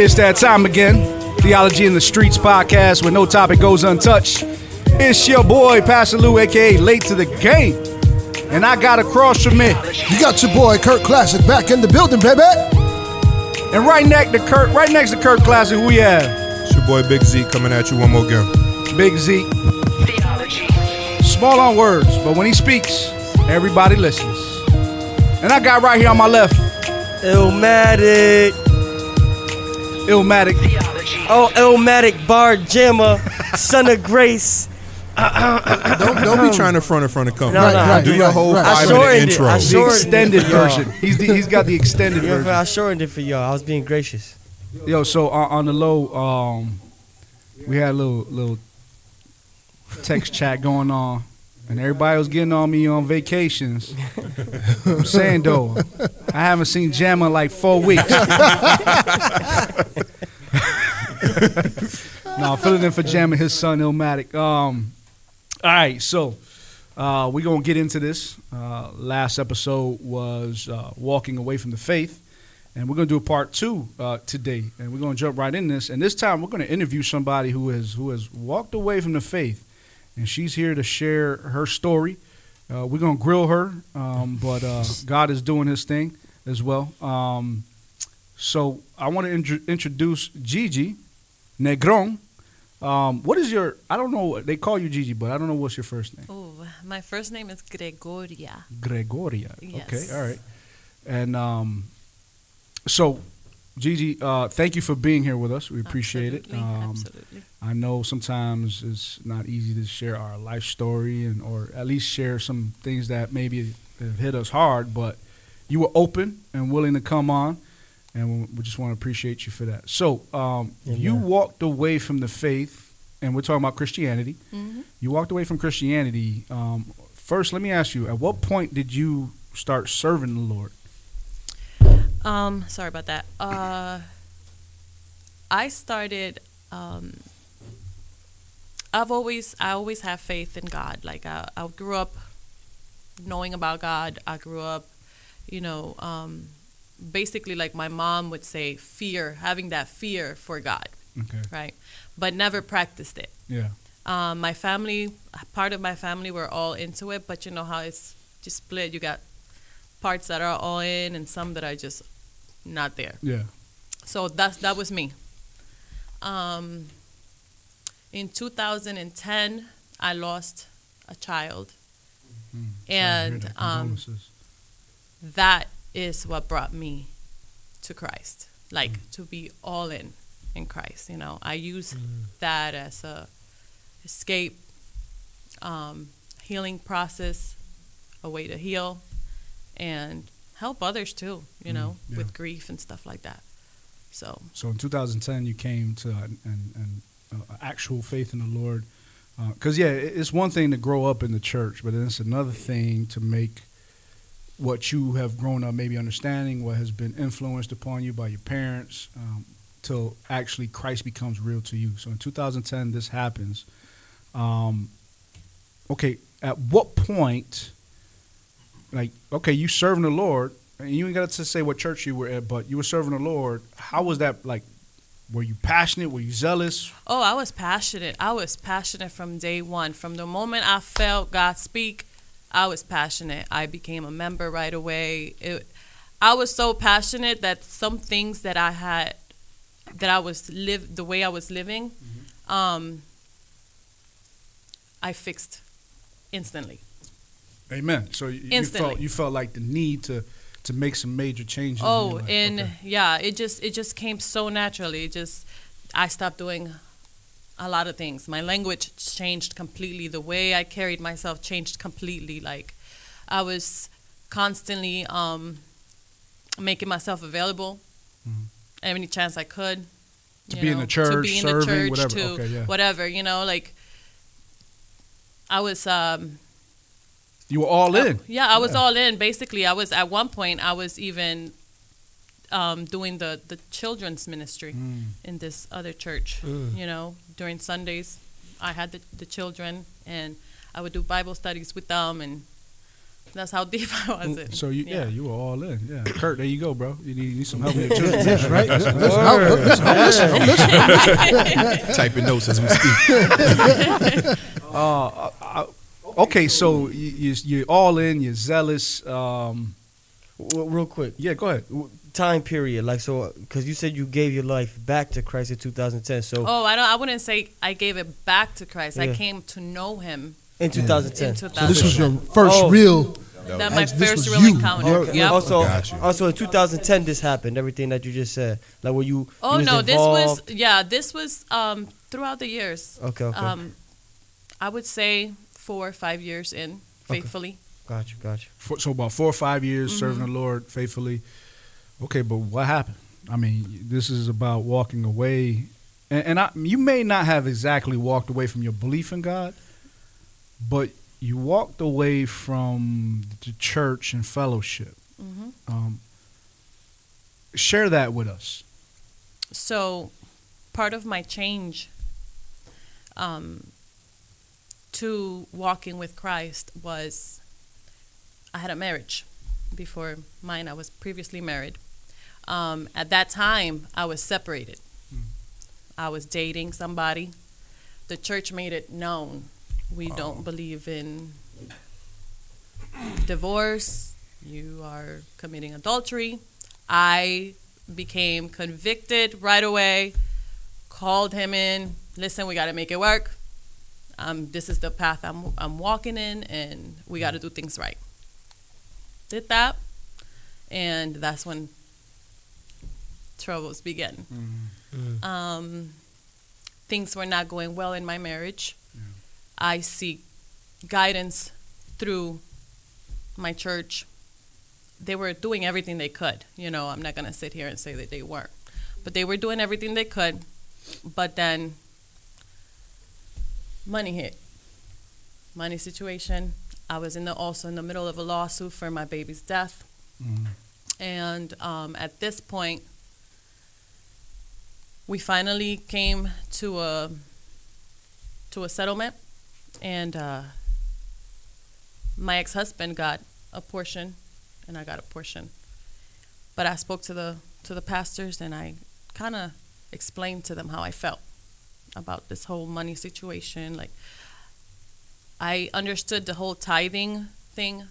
It's that time again. Theology in the Streets podcast where no topic goes untouched. It's your boy, Pastor Lou, aka Late to the Game. And I got across from me. You got your boy Kurt Classic back in the building, baby. And right next to Kurt, right next to Kurt Classic, who we have? It's your boy Big Z coming at you one more game. Big Z. Small on words, but when he speaks, everybody listens. And I got right here on my left, Illmatic. Illmatic. Oh, Illmatic Bar Jammer, son of Grace. Don't don't be trying to front in front of company. No, no, Right, Do right, your whole right. I five shortened minute it. intro. I The shortened extended it, version. He's the, he's got the extended Yeah, version. I shortened it for y'all. I was being gracious. Yo, so on, on the low, um, we had a little little text chat going on, and everybody was getting on me on vacations. I'm saying though, I haven't seen Jamma in like four weeks. no, filling in for Jam and his son Illmatic. Um, all right, so uh, we're gonna get into this. Uh, last episode was uh, walking away from the faith, and we're gonna do a part two uh, today, and we're gonna jump right in this. And this time, we're gonna interview somebody who has who has walked away from the faith, and she's here to share her story. Uh, we're gonna grill her, um, but uh, God is doing His thing as well. Um, so I want to intro- introduce Gigi Negron. Um, what is your? I don't know. They call you Gigi, but I don't know what's your first name. Oh, my first name is Gregoria. Gregoria. Yes. Okay, all right. And um, so, Gigi, uh, thank you for being here with us. We appreciate Absolutely, it. Um, absolutely. I know sometimes it's not easy to share our life story and or at least share some things that maybe have hit us hard, but you were open and willing to come on, and we just want to appreciate you for that. So, um, you walked away from the faith, and we're talking about Christianity. Mhm. You walked away from Christianity. Um, first, let me ask you: At what point did you start serving the Lord? Um, sorry about that. Uh, I started. Um, I've always, I always have faith in God. Like I, I grew up knowing about God. I grew up, you know, um, basically like my mom would say, fear, having that fear for God, Okay. right? But never practiced it. Yeah. Um, my family, part of my family were all into it, but you know how it's just split. You got parts that are all in and some that are just not there. Yeah. So that's that was me. Um, in 2010, I lost a child, Hmm. And that. um, that is what brought me to Christ. Like Mm. to be all in in Christ. You know, I use that as a escape, um, healing process, a way to heal, and help others too. You know, yeah. with grief and stuff like that. So So in 2010, you came to an, an, an uh, actual faith in the Lord. Because yeah, it's one thing to grow up in the church, but then it's another thing to make what you have grown up maybe understanding, what has been influenced upon you by your parents, um, till actually Christ becomes real to you. So in 2010, this happens. Um, okay, at what point, like, okay, you serving the Lord, and you ain't got to say what church you were at, but you were serving the Lord. How was that like? Were you passionate? Were you zealous? Oh, I was passionate. I was passionate from day one. From the moment I felt God speak, I was passionate. I became a member right away. It, I was so passionate that some things that I had, that I was live the way I was living, um, I fixed instantly. Amen. So you, you felt you felt like the need to to make some major changes. Oh, and Okay. yeah, it just it just came so naturally. It just I stopped doing a lot of things. My language changed completely. The way I carried myself changed completely. Like I was constantly um, making myself available any chance I could. To be in the church, to be in the serving, church, whatever. to Okay, yeah. whatever. You know, like I was. Um, you were all in. Oh, yeah, I was Yeah. all in. Basically, I was at one point. I was even um, doing the the children's ministry Mm. in this other church. You know, during Sundays, I had the, the children, and I would do Bible studies with them, and That's how deep I was in. So you, yeah. you were all in. Yeah, Kurt, there you go, bro. You need, you need some help with your children. That's right. Listen, listen, I'm- listen, I'm listening. I'm. Typing notes as we speak. Uh, uh, okay, so you, you, you're all in. You're zealous. Um, W- real quick, yeah, go ahead. time period, like so, because you said you gave your life back to Christ in 2010. So Oh, I don't. I wouldn't say I gave it back to Christ. I Yeah. came to know Him in 2010. in So this was your first Oh. real. That my This was first real you. encounter. Okay. Yep. Also, Got you. also in 2010, this happened. Everything that you just said, like were you? Oh you was no, this was involved? yeah, this was um throughout the years. Okay, okay. Um, I would say four or five years in faithfully. got you, got you. For, so about four or five years serving the Lord faithfully. Okay, but what happened? I mean, this is about walking away, and, and I, you may not have exactly walked away from your belief in God, but you walked away from the church and fellowship. hmm Um, share that with us. So, part of my change um, to walking with Christ was I had a marriage before mine. I was previously married. Um, at that time, I was separated. I was dating somebody. The church made it known we don't believe in divorce. You are committing adultery. I became convicted right away. Called him in. Listen, we got to make it work. Um, this is the path I'm I'm walking in, and we got to do things right. Did that, and that's when troubles began. Um, things were not going well in my marriage. I seek guidance through my church. They were doing everything they could. You know, I'm not going to sit here and say that they weren't. But they were doing everything they could. But then money hit. Money situation. I was in the also in the middle of a lawsuit for my baby's death. And um, at this point, we finally came to a to a settlement, and uh, my ex husband got a portion, and I got a portion. But I spoke to the to the pastors, and I kind of explained to them how I felt about this whole money situation. Like, I understood the whole tithing thing,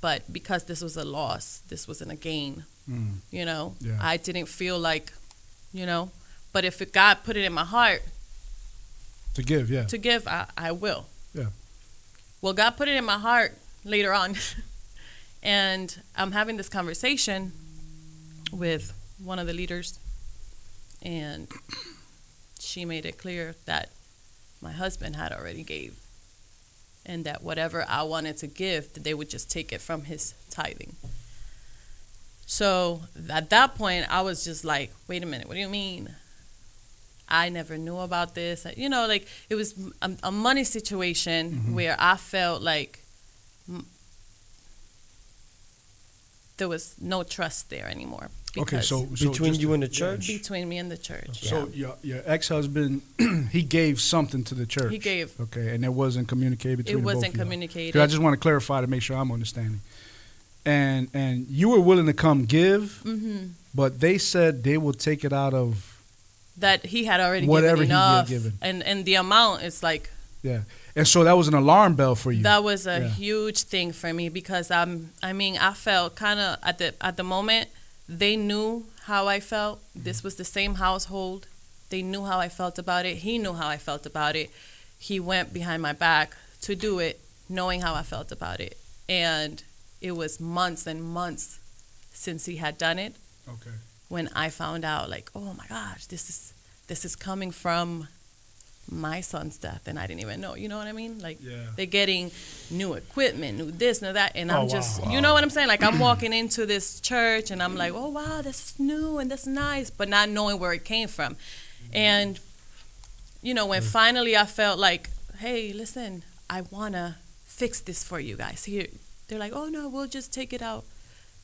but because this was a loss, this wasn't a gain. Mm. You know, Yeah. I didn't feel like, you know, but if it, God put it in my heart To give, yeah. to give, I, I will. Yeah. Well, God put it in my heart later on. and I'm having this conversation with one of the leaders, and she made it clear that my husband had already gave and that whatever I wanted to give, that they would just take it from his tithing. So at that point, I was just like, wait a minute, what do you mean? I never knew about this. You know, like it was a, a money situation where I felt like mm, there was no trust there anymore. Okay, because so, so Between just you to- and the church? between me and the church, So your your ex husband, he gave something to the church. he gave. Okay, and it wasn't communicated between It the wasn't of y'all. communicated. 'Cause I just want to clarify to make sure I'm understanding. And and you were willing to come give, hmm but they said they will take it out of That he had already Whatever given he had enough, given. and and the amount is like yeah. And so that was an alarm bell for you. That was a Yeah. huge thing for me because I'm I mean, I felt kind of at the at the moment they knew how I felt. Mm-hmm. This was the same household. They knew how I felt about it. He knew how I felt about it. He went behind my back to do it knowing how I felt about it. And it was months and months since he had done it okay. when I found out like, "Oh my gosh, this is this is coming from my son's death and I didn't even know." You know what I mean? Like Yeah. they're getting new equipment, new this, new that, and Oh, I'm wow. just, you know what I'm saying? Like I'm walking into this church and I'm like, oh wow, this is new and that's nice, but not knowing where it came from. Mm-hmm. And you know, when mm. finally I felt like, hey, listen, I wanna fix this for you guys. Here, they're like, oh no, we'll just take it out.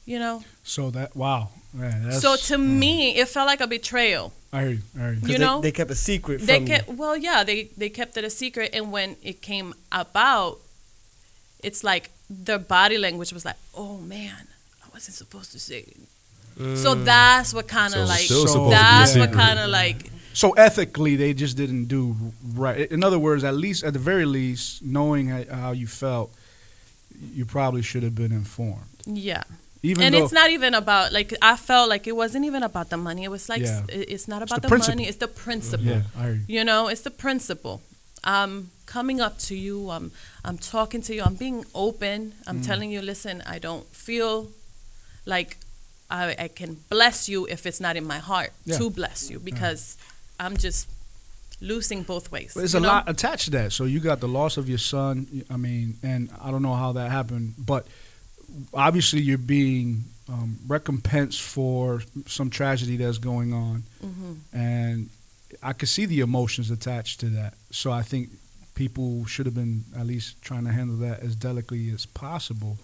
You know. So that wow, man. So to mm. me, it felt like a betrayal. I heard, you. I hear you. 'Cause You they, know? they kept a secret They from kept well, yeah, they they kept it a secret, and when it came about, it's like their body language was like, "Oh man, I wasn't supposed to say." it." So mm. that's what kind of it's like still supposed to be a that's what kind of like So ethically, they just didn't do right. In other words, at least at the very least, knowing how, how you felt, you probably should have been informed. yeah. Even and it's not even about like I felt like it wasn't even about the money. It was like Yeah. it- it's not It's about the the, money. It's the principle. yeah, I you. Know, it's the principle. I'm coming up to you. I'm I'm talking to you. I'm being open. I'm Mm. telling you, listen, I don't feel like I, I can bless you if it's not in my heart Yeah. to bless you because I'm just losing both ways. But there's a know? lot attached to that. So you got the loss of your son. I mean, and I don't know how that happened, but obviously you're being um, recompensed for some tragedy that's going on, Mhm. and I could see the emotions attached to that. So I think people should have been at least trying to handle that as delicately as possible.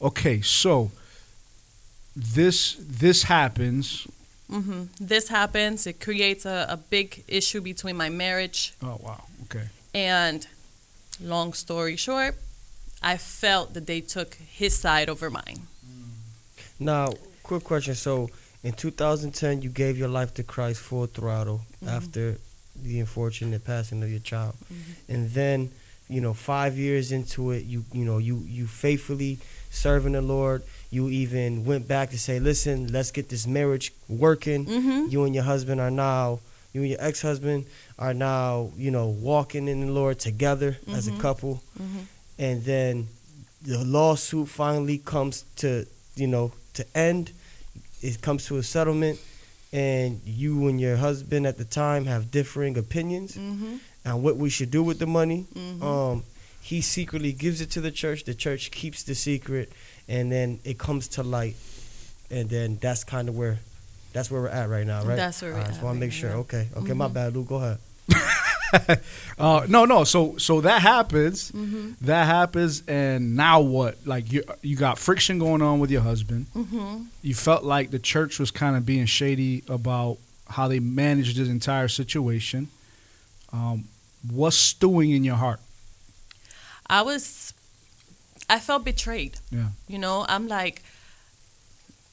Okay, so this this happens. hmm This happens. It creates a, a big issue between my marriage Oh wow. Okay. And long story short, I felt that they took his side over mine. Now, quick question. So, in 2010, you gave your life to Christ full throttle after the unfortunate passing of your child, and then, you know, five years into it, you you know you you faithfully serving the Lord. You even went back to say, "Listen, let's get this marriage working." Mm-hmm. You and your husband are now. You and your ex-husband are now, you know, walking in the Lord together as a Mhm. couple Mhm. And then the lawsuit finally comes to you know to end it comes to a settlement and you and your husband at the time have differing opinions Mm-hmm. on what we should do with the money Mhm. um he secretly gives it to the church the church keeps the secret and then it comes to light and then that's kind of where that's where we're at right now right That's where we're at. I just want to make sure okay okay my Mhm. bad Lou go ahead Uh, no, no. So, so that happens. Mm-hmm. That happens, and now what? Like you, you got friction going on with your husband. Mm-hmm. You felt like the church was kind of being shady about how they managed this entire situation. Um, what's stewing in your heart? I was, I felt betrayed. Yeah. You know, I'm like,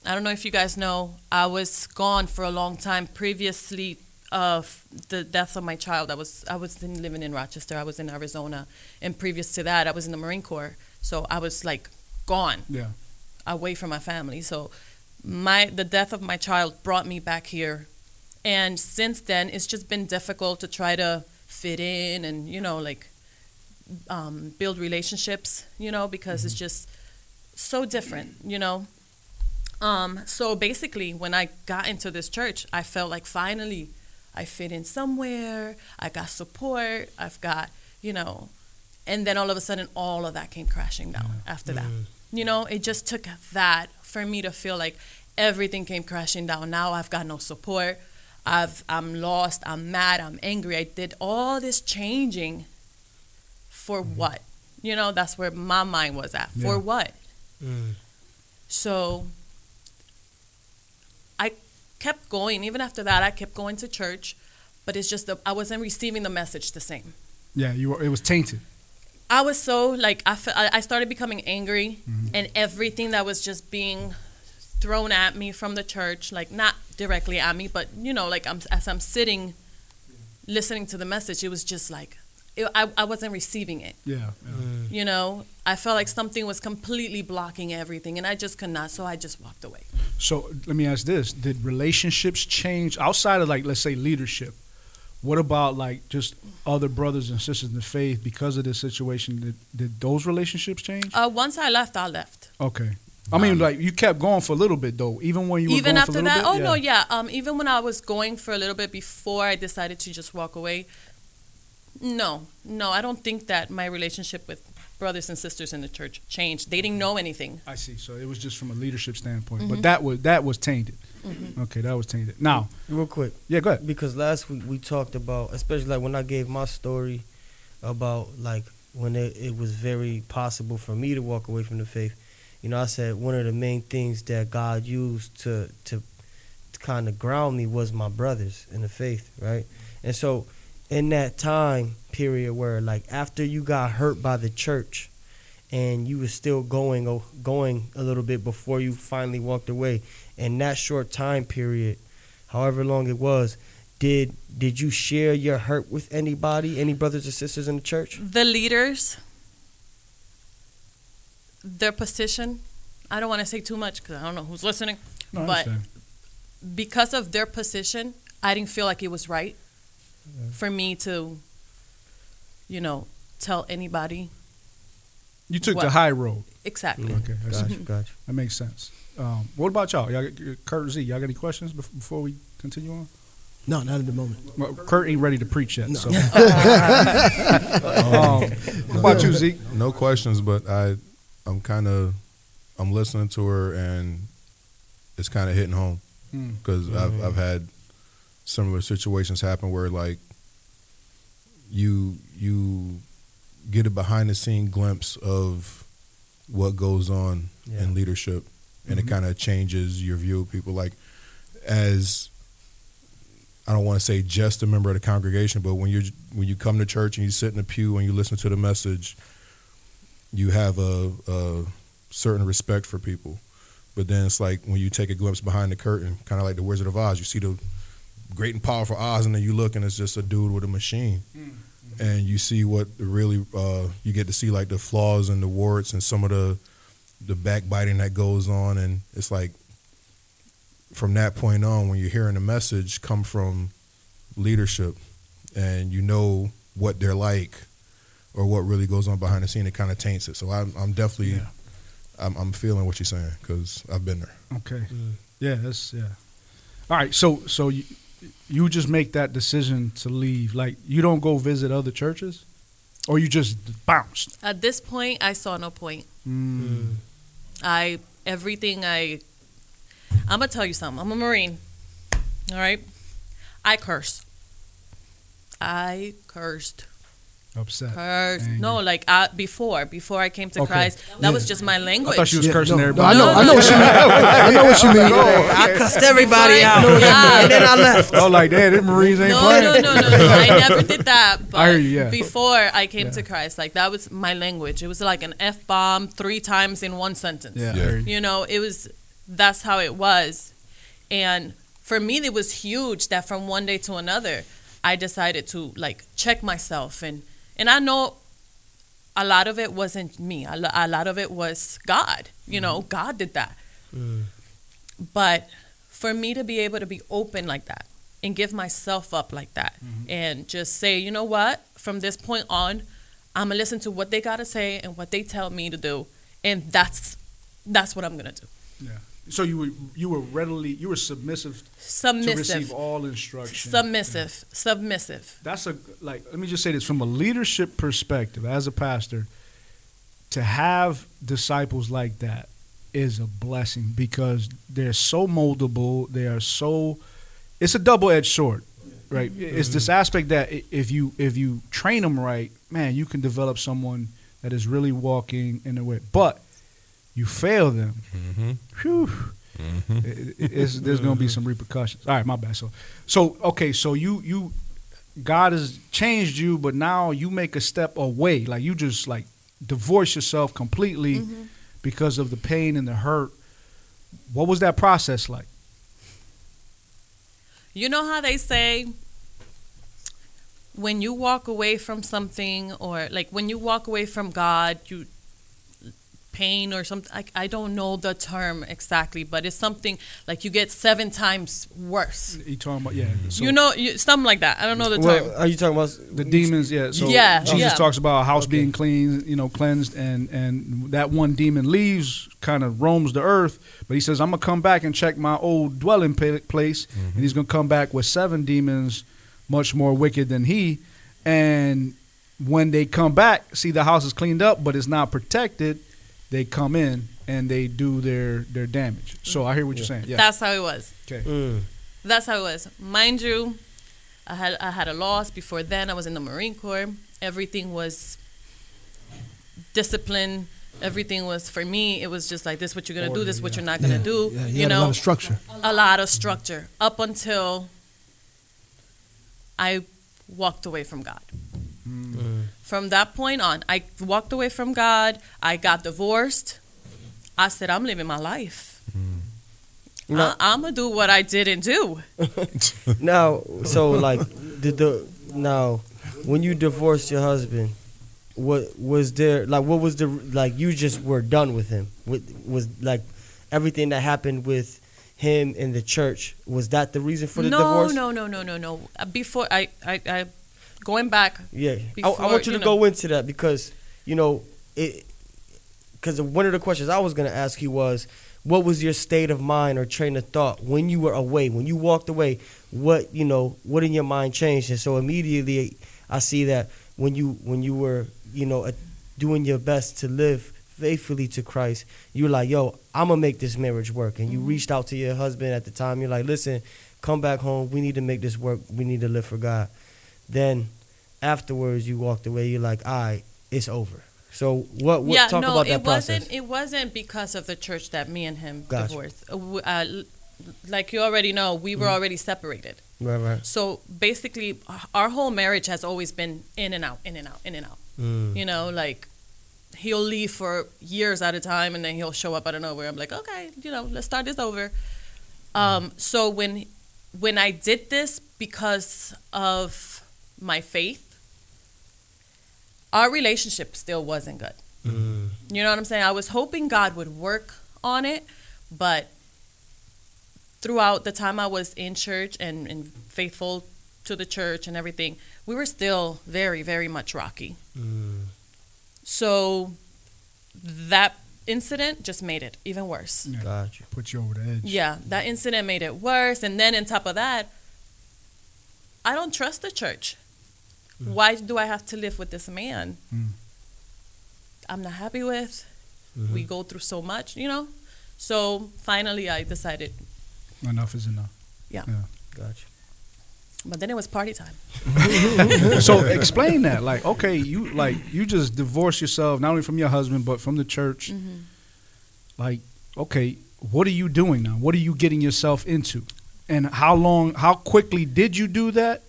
I don't know if you guys know, I was gone for a long time previously of the death of my child. I was I was in, living in Rochester. I was in Arizona, and previous to that, I was in the Marine Corps. So I was like gone. Yeah. away from my family. So my the death of my child brought me back here. And since then it's just been difficult to try to fit in and, you know, like um, build relationships, you know, because it's just so different, you know. Um, so basically when I got into this church, I felt like finally I fit in somewhere, I got support, I've got, you know, and then all of a sudden all of that came crashing down after that. You know, it just took that for me to feel like everything came crashing down. Now I've got no support. I've I'm lost. I'm mad. I'm angry. I did all this changing for what? You know, that's where my mind was at. For what? Mm. So kept going. Even after that, I kept going to church, but it's just that I wasn't receiving the message the same. Yeah. You were. It was tainted. I was so like I, fe- I I started becoming angry, Mm-hmm. and everything that was just being thrown at me from the church, like not directly at me, but you know, like I'm as I'm sitting, listening to the message, it was just like it, I I wasn't receiving it. Yeah. yeah. You know, I felt like something was completely blocking everything, and I just could not. So I just walked away. So let me ask this: Did relationships change outside of like, let's say, leadership? What about like just other brothers and sisters in the faith because of this situation? Did, did those relationships change? Uh, once I left, I left. Okay. I mean, like you kept going for a little bit though, even when you were even going after for a little that bit. oh no yeah um even when i was going for a little bit before i decided to just walk away no no i don't think that my relationship with brothers and sisters in the church changed they didn't know anything I see. So it was just from a leadership standpoint, Mm-hmm. but that was that was tainted. Okay, that was tainted. Now, real quick yeah, go ahead. because last week we talked about, especially like when I gave my story about like when it, it was very possible for me to walk away from the faith. You know, I said one of the main things that God used to to, to kind of ground me was my brothers in the faith, right? And so in that time period where like after you got hurt by the church and you were still going going a little bit before you finally walked away. In that short time period, however long it was, did did you share your hurt with anybody, any brothers or sisters in the church? The leaders, their position. I don't want to say too much because I don't know who's listening. No, but because of their position, I didn't feel like it was right for me to, you know, tell anybody you took the high road. exactly. Okay, I see. Gotcha, gotcha. That makes sense. Um, what about y'all? y'all? got- Kurt Z, y'all got any questions before we continue on? No, not at the moment. Well, Kurt ain't ready to preach yet. So, um, what about you, Zeke? No questions, but I, I'm kind of, I'm listening to her and it's kind of hitting home Mm. because I've I've had similar situations happen where like you you get a behind the scene glimpse of what goes on Yeah. in leadership, and Mhm. it kind of changes your view of people. Like as I don't want to say just a member of the congregation, but when you when you come to church and you sit in the pew and you listen to the message, you have a, a certain respect for people. But then it's like when you take a glimpse behind the curtain, kind of like the Wizard of Oz, you see the great and powerful Oz, and then you look and it's just a dude with a machine, and you see what really uh, you get to see like the flaws and the warts and some of the the backbiting that goes on, and it's like from that point on, when you're hearing the message come from leadership, and you know what they're like or what really goes on behind the scene, it kind of taints it. So I'm, I'm definitely, Yeah. I'm, I'm feeling what you're saying because I've been there. Okay. Yeah, that's yeah. All right, so so you you just make that decision to leave. Like you don't go visit other churches, or you just bounced. At this point, I saw no point. Mm. I everything I I'm gonna tell you something. I'm a Marine. All right. I curse. I cursed. Upset. Cursed. Angry. No, like I, before, before I came to Okay. Christ, that was just my I language. thought she was Yeah, cursing no, everybody. no, I know, I know what you mean. I know what you mean. I cussed everybody Right. out, Yeah. and then I left. Oh, like that. Them Marines ain't no, playing. no, no, no, no. I never did that. But I hear you, yeah. before I came Yeah. to Christ, like that was my language. It was like an f bomb three times in one sentence. Yeah, Yeah. you. You know, it was that's how it was. And for me it was huge that from one day to another I decided to like check myself and and I know a lot of it wasn't me. A a lot of it was God. You know, mm-hmm. God did that. Mm. But for me to be able to be open like that and give myself up like that mm-hmm. and just say, you know what, from this point on, I'm gonna listen to what they gotta say and what they tell me to do, and that's that's what I'm gonna do. So you were you were readily you were submissive, to receive all instruction. submissive, submissive. That's a like. Let me just say this from a leadership perspective, as a pastor, to have disciples like that is a blessing because they're so moldable. They are so. It's a double edged sword, right? It's this aspect that if you if you train them right, man, you can develop someone that is really walking in the way. But you fail them, Mm-hmm. whew, it- it- it's, there's going to be some repercussions. All right, my bad. So, so okay, so you you God has changed you, but now you make a step away. Like you just like divorce yourself completely because of the pain and the hurt. What was that process like? You know how they say when you walk away from something or like when you walk away from God, you pain or something I, I don't know the term exactly, but it's something like you get seven times worse. You talking about yeah? So you know, you, something like that. I don't know the term. Are you talking about the demons, yeah. So Yeah, Jesus yeah. talks about a house Okay. being clean, you know, cleansed, and and that one demon leaves, kind of roams the earth. But he says, "I'm gonna come back and check my old dwelling pa- place," and mm-hmm. he's gonna come back with seven demons, much more wicked than he. And when they come back, see the house is cleaned up, but it's not protected. They come in and they do their their damage. So I hear what you're saying. Yeah. That's how it was. okay. Mm. That's how it was. Mind you, I had I had a loss before then. I was in the Marine Corps. Everything was discipline. Everything was for me. It was just like this: what you're gonna do, this what you're not gonna Yeah, do. yeah, you you had a lot know, of structure. a lot of structure up until I walked away from God. From that point on, I walked away from God. I got divorced. I said, I'm living my life. No. I, I'm gonna do what I didn't do. Now, so like, did the now when you divorced your husband, what was there like? What was the like? You just were done with him. What was like everything that happened with him in the church? Was that the reason for the no, divorce? no, no, no, no, no. Uh, Before I, I, I, going back. Yeah, I, Before, I want you to know. go into that because you know it. Because one of the questions I was going to ask you was, what was your state of mind or train of thought when you were away, when you walked away? What you know, what in your mind changed? And so immediately, I see that when you when you were you know doing your best to live faithfully to Christ, you were like, "Yo, I'm gonna make this marriage work." And you mm-hmm. reached out to your husband at the time. You're like, "Listen, come back home. We need to make this work. We need to live for God." Then afterwards you walked away you're like all right it's over so what, what yeah, talk no, about that it process wasn't. It wasn't because of the church that me and him Gotcha. divorced. Uh, uh, like you already know, we Mm-hmm. were already separated. right right So basically, our whole marriage has always been in and out, in and out, in and out. Mm. You know, like he'll leave for years at a time, and then he'll show up out of nowhere. I'm like, okay, you know, let's start this over. Um, so when when I did this because of my faith, our relationship still wasn't good. Mm. You know what I'm saying? I was hoping God would work on it, but throughout the time I was in church and, and faithful to the church and everything, we were still very, very much rocky. Mm. So that incident just made it even worse. Yeah. gotcha Put you over the edge. Yeah, that incident made it worse. And then on top of that, I don't trust the church. Why do I have to live with this man? Mm. I'm not happy with. Mm-hmm. We go through so much, you know? So finally, I decided, Enough is enough. Yeah. Yeah. Gotcha but then it was party time. so explain that. Like, okay, you like you just divorce yourself not only from your husband but from the church. Mm-hmm. Like, okay, what are you doing now? What are you getting yourself into? And how long? How quickly did you do that?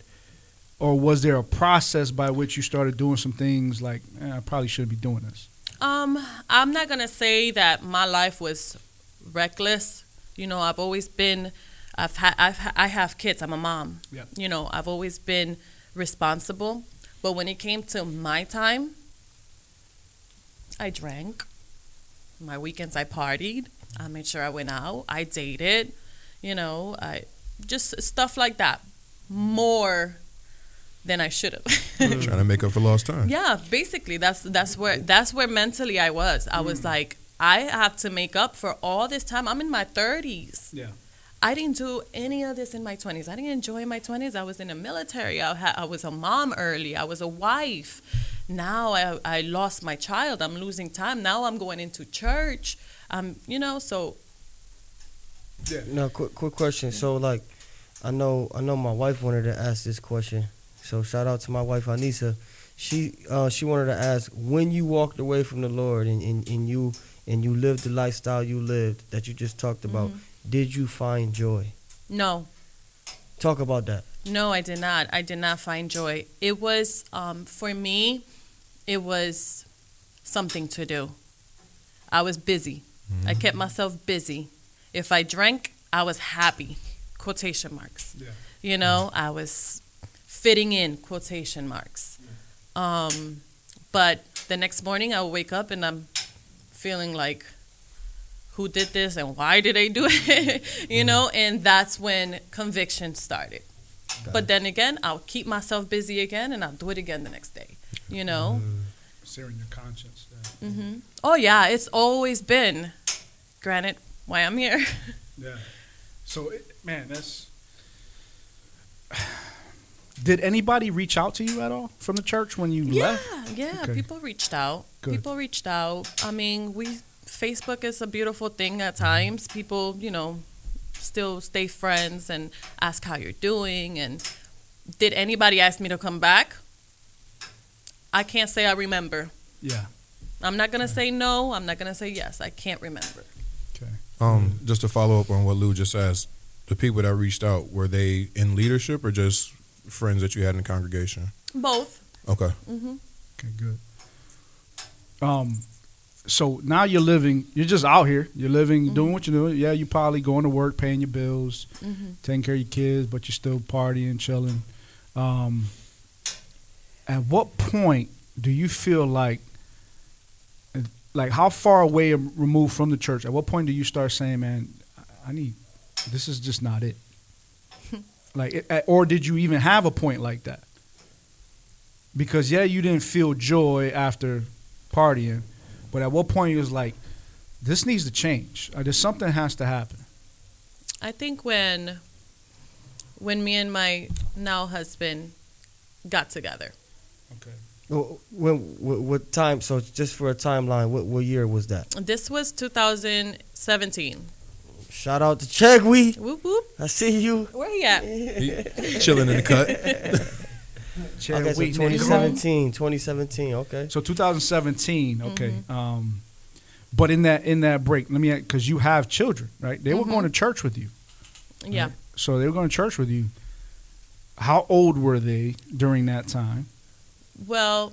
Or was there a process by which you started doing some things like eh, I probably shouldn't be doing this? Um, I'm not gonna say that my life was reckless. You know, I've always been, I've had, I've, ha- I have kids. I'm a mom. Yeah. You know, I've always been responsible. But when it came to my time, I drank. My weekends, I partied. I made sure I went out. I dated. You know, I just stuff like that. More than I should have. Trying to make up for lost time. Yeah, basically that's that's where that's where mentally I was. I was like, I have to make up for all this time. I'm in my 30s. Yeah. I didn't do any of this in my 20s. I didn't enjoy my 20s. I was in the military. I, ha- I was a mom early. I was a wife. Now I, I lost my child. I'm losing time. Now I'm going into church. Um, you know, so now quick quick question so like i know i know my wife wanted to ask this question so shout out to my wife anisa she uh she wanted to ask when you walked away from the lord and, and, and you and you lived the lifestyle you lived that you just talked about did you find joy no, talk about that No, I did not. I did not find joy. It was um, for me. It was something to do. I was busy. I kept myself busy. If I drank, I was happy. Quotation marks. Yeah. You know, I was fitting in quotation marks. Um, but the next morning, I would wake up and I'm feeling like, who did this and why did they do it? you know, and that's when conviction started. But then again, I'll keep myself busy again and I'll do it again the next day. You know? Searing your conscience. Yeah. hmm Oh, yeah, it's always been, granted, why I'm here. Yeah. So, it, man, that's. Did anybody reach out to you at all from the church when you yeah, left? yeah, Okay. people reached out. Good. People reached out. I mean, we Facebook is a beautiful thing at times. People, you know, still stay friends and ask how you're doing. And did anybody ask me to come back? I can't say I remember. Yeah. I'm not gonna say no. I'm not gonna say yes. I can't remember. Okay. Um, just to follow up on what Lou just asked, the people that reached out were they in leadership or just friends that you had in the congregation? Both. Okay. hmm Okay, good. Um, so now you're living. You're just out here. You're living, Mm-hmm. doing what you're doing. Yeah, you probably going to work, paying your bills, hmm taking care of your kids, but you're still partying, chilling. Um, at what point do you feel like, like how far away and removed from the church? At what point do you start saying, "Man, I need this is just not it"? Like, or did you even have a point like that? Because yeah, you didn't feel joy after partying, but at what point you was like, "This needs to change. Or there's something has to happen." I think when when me and my now husband got together. Okay. Wh- When what, what time? So just for a timeline, what what year was that? This was 2017. Shout out to Chegwe. Whoop whoop. I see you. Where he at? He chilling in the cut. Okay, so 2017, 2017. Okay. So 2017, okay. Mm-hmm. Um, but in that in that break, let me because you have children, right? They were Mm-hmm. going to church with you, Yeah. so they were going to church with you. How old were they during that time? Well,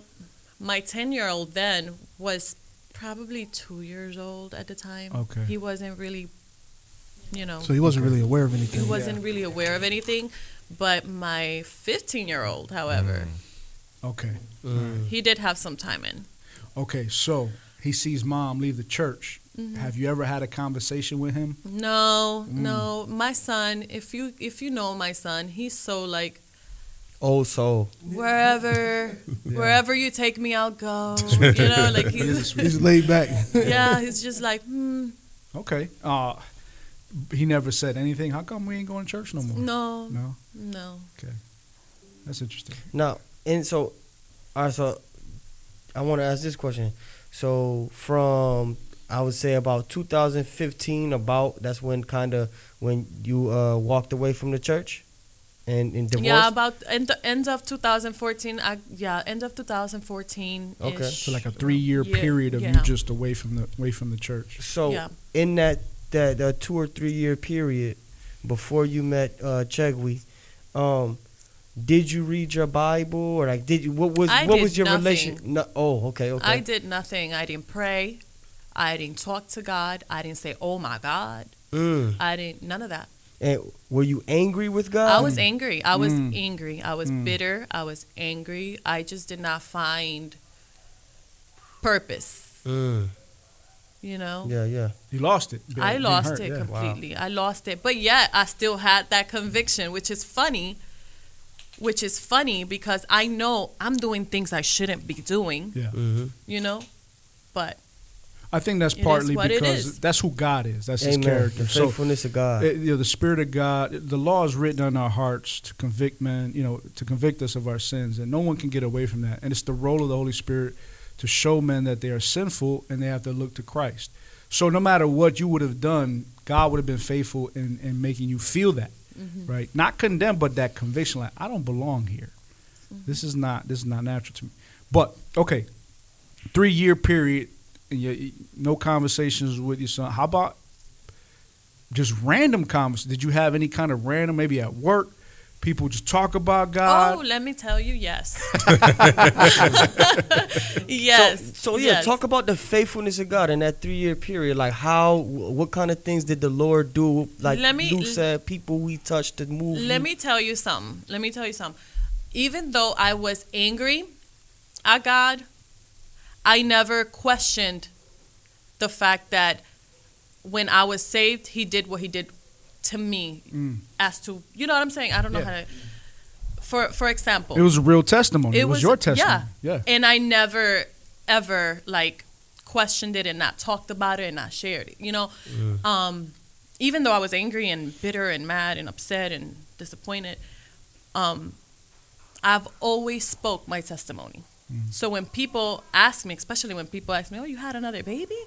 my 10 year old then was probably two years old at the time. Okay. He wasn't really, you know, So he wasn't really aware of anything. he wasn't really aware of anything. But my 15 year old, however, Okay, he did have some time in. okay. So he sees mom leave the church. Mm-hmm. Have you ever had a conversation with him? No, Mm. no. My son, if you if you know my son, he's so like Old soul. wherever wherever you take me, I'll go. You know, like he's He's laid back. yeah, he's just like hmm, Okay. Uh, he never said anything. How come we ain't going to church no more? no, No. no. Okay. That's interesting. Now, and so, all right. So, I want to ask this question. So, from I would say about 2015, about that's when kind of when you uh, walked away from the church, and, and divorced. Yeah, about end end of 2014. I, yeah, end of 2014. Okay. So like a three year Yeah, period of you just away from the away from the church. So Yeah. in that that that two or three year period before you met uh, Chegwe, um, did you read your Bible or like did you what was I what was your nothing. relation? No, oh, okay, okay. I did nothing. I didn't pray. I didn't talk to God. I didn't say, "Oh my God." Mm. I didn't. None of that. And were you angry with God? I was angry. I was Mm. angry. I was Mm. bitter. I was angry. I just did not find purpose. You know. Yeah, yeah. You lost it. I lost hurt, it yeah. completely. I lost it. But yet I still had that conviction, which is funny. Which is funny because I know I'm doing things I shouldn't be doing, Yeah. Mm-hmm. you know? But I think that's partly what it because that's who God is. That's his character. The So faithfulness of God. uh, you know, the spirit of God, the law is written on our hearts to convict men, you know, to convict us of our sins, and no one can get away from that. And it's the role of the Holy Spirit to show men that they are sinful and they have to look to Christ. So no matter what you would have done, God would have been faithful in, in making you feel that, mm-hmm. right? Not condemn, but that conviction, like I don't belong here. Mm-hmm. This is not this is not natural to me. But okay, three year period, and you, no conversations with your son. How about just random conversations? Did you have any kind of random, maybe at work, people just talk about God? oh, let me tell you, yes. yes. So, so yeah, yes. talk about the faithfulness of God in that three year period. Like how, what kind of things did the Lord do? Like Let me- Luke said, people we touched to move. Let you. me tell you something. Let me tell you something. Even though I was angry at God, I never questioned the fact that when I was saved, He did what He did to me. Mm. As to, you know what I'm saying? I don't know Yeah. how to. For for example, It was a real testimony. It, It was, was- your testimony. yeah. Yeah. and I never ever like questioned it and not talked about it and not shared it. You know, um, even though I was angry and bitter and mad and upset and disappointed, um, I've always spoke my testimony. So when people ask me, especially when people ask me, "Oh, you had another baby?"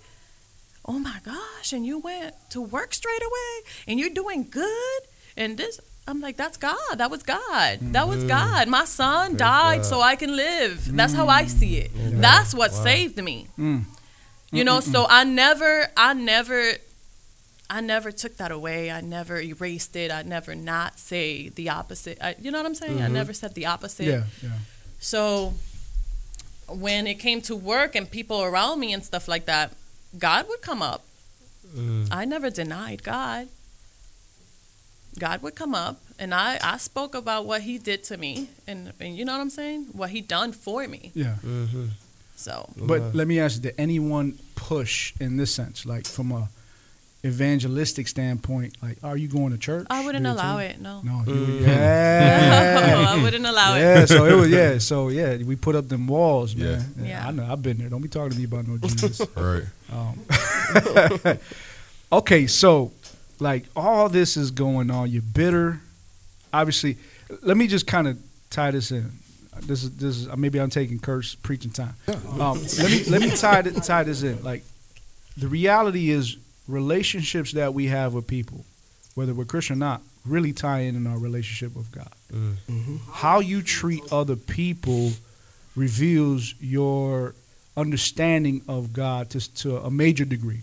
Oh my gosh! And you went to work straight away, and you're doing good, and this. I'm like, that's God. That was God. That was God. My son died so I can live. That's how I see it. That's what saved me. Mm. You know, so I never, I never, I never took that away. I never erased it. I never not say the opposite. I, you know what I'm saying? I never said the opposite. Yeah. Yeah. So when it came to work and people around me and stuff like that, God would come up. Mm. I never denied God. God would come up and I, I spoke about what he did to me and, and you know what I'm saying? What he done for me. Yeah. Mm-hmm. So But let me ask you, did anyone push in this sense, like from a evangelistic standpoint, like are you going to church? I wouldn't allow too? it, no. No, you would- Mm. yeah. I wouldn't allow it. yeah, so it was yeah, so yeah, we put up them walls, man. Yeah. yeah. I know, I've been there. Don't be talking to me about no Jesus. Right. Um, okay, so like all this is going on. You're bitter. Obviously, let me just kind of tie this in. This is this is maybe I'm taking Kurt's preaching time. Um, let me let me tie tie this in. Like the reality is relationships that we have with people, whether we're Christian or not, really tie in in our relationship with God. Mm. How you treat other people reveals your understanding of God to, to a major degree.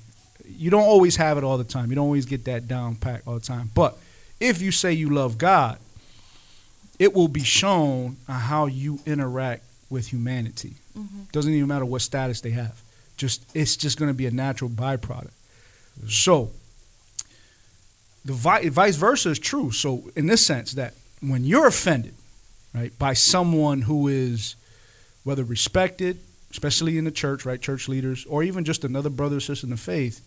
You don't always have it all the time. You don't always get that down pat all the time. But if you say you love God, it will be shown on how you interact with humanity. Doesn't even matter what status they have. Just it's just going to be a natural byproduct. So the vi- vice versa is true. So in this sense that when you're offended, right, by someone who is whether respected, especially in the church, right, church leaders, or even just another brother or sister in the faith,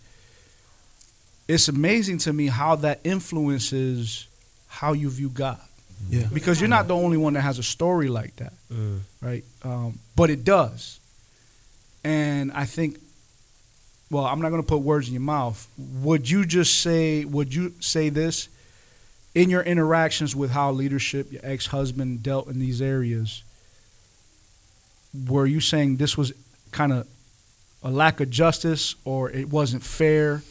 it's amazing to me how that influences how you view God. Yeah. Because you're not the only one that has a story like that, Mm. right? Um, but it does. And I think, well, I'm not going to put words in your mouth. Would you just say, would you say this in your interactions with how leadership, your ex husband dealt in these areas? Were you saying this was kind of a lack of justice or it wasn't fair?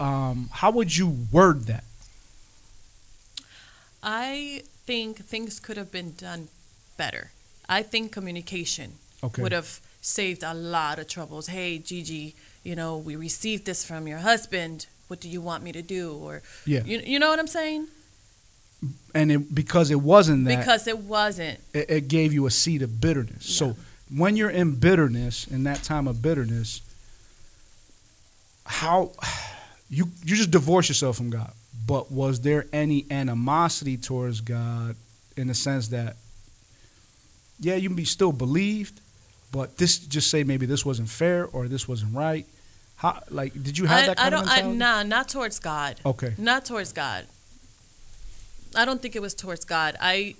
Um, how would you word that? I think things could have been done better. I think communication Okay. would have saved a lot of troubles. Hey, Gigi, you know, we received this from your husband. What do you want me to do? Or Yeah. you, you know what I'm saying? And it, because it wasn't that, Because it wasn't. it, it gave you a seed of bitterness. So when you're in bitterness, in that time of bitterness, how you you just divorce yourself from God. But was there any animosity towards God in the sense that yeah, you can be still believed, but this just say maybe this wasn't fair or this wasn't right. How like did you have I, that I don't. of I, nah, not towards God. Okay. Not towards God. I don't think it was towards God. I,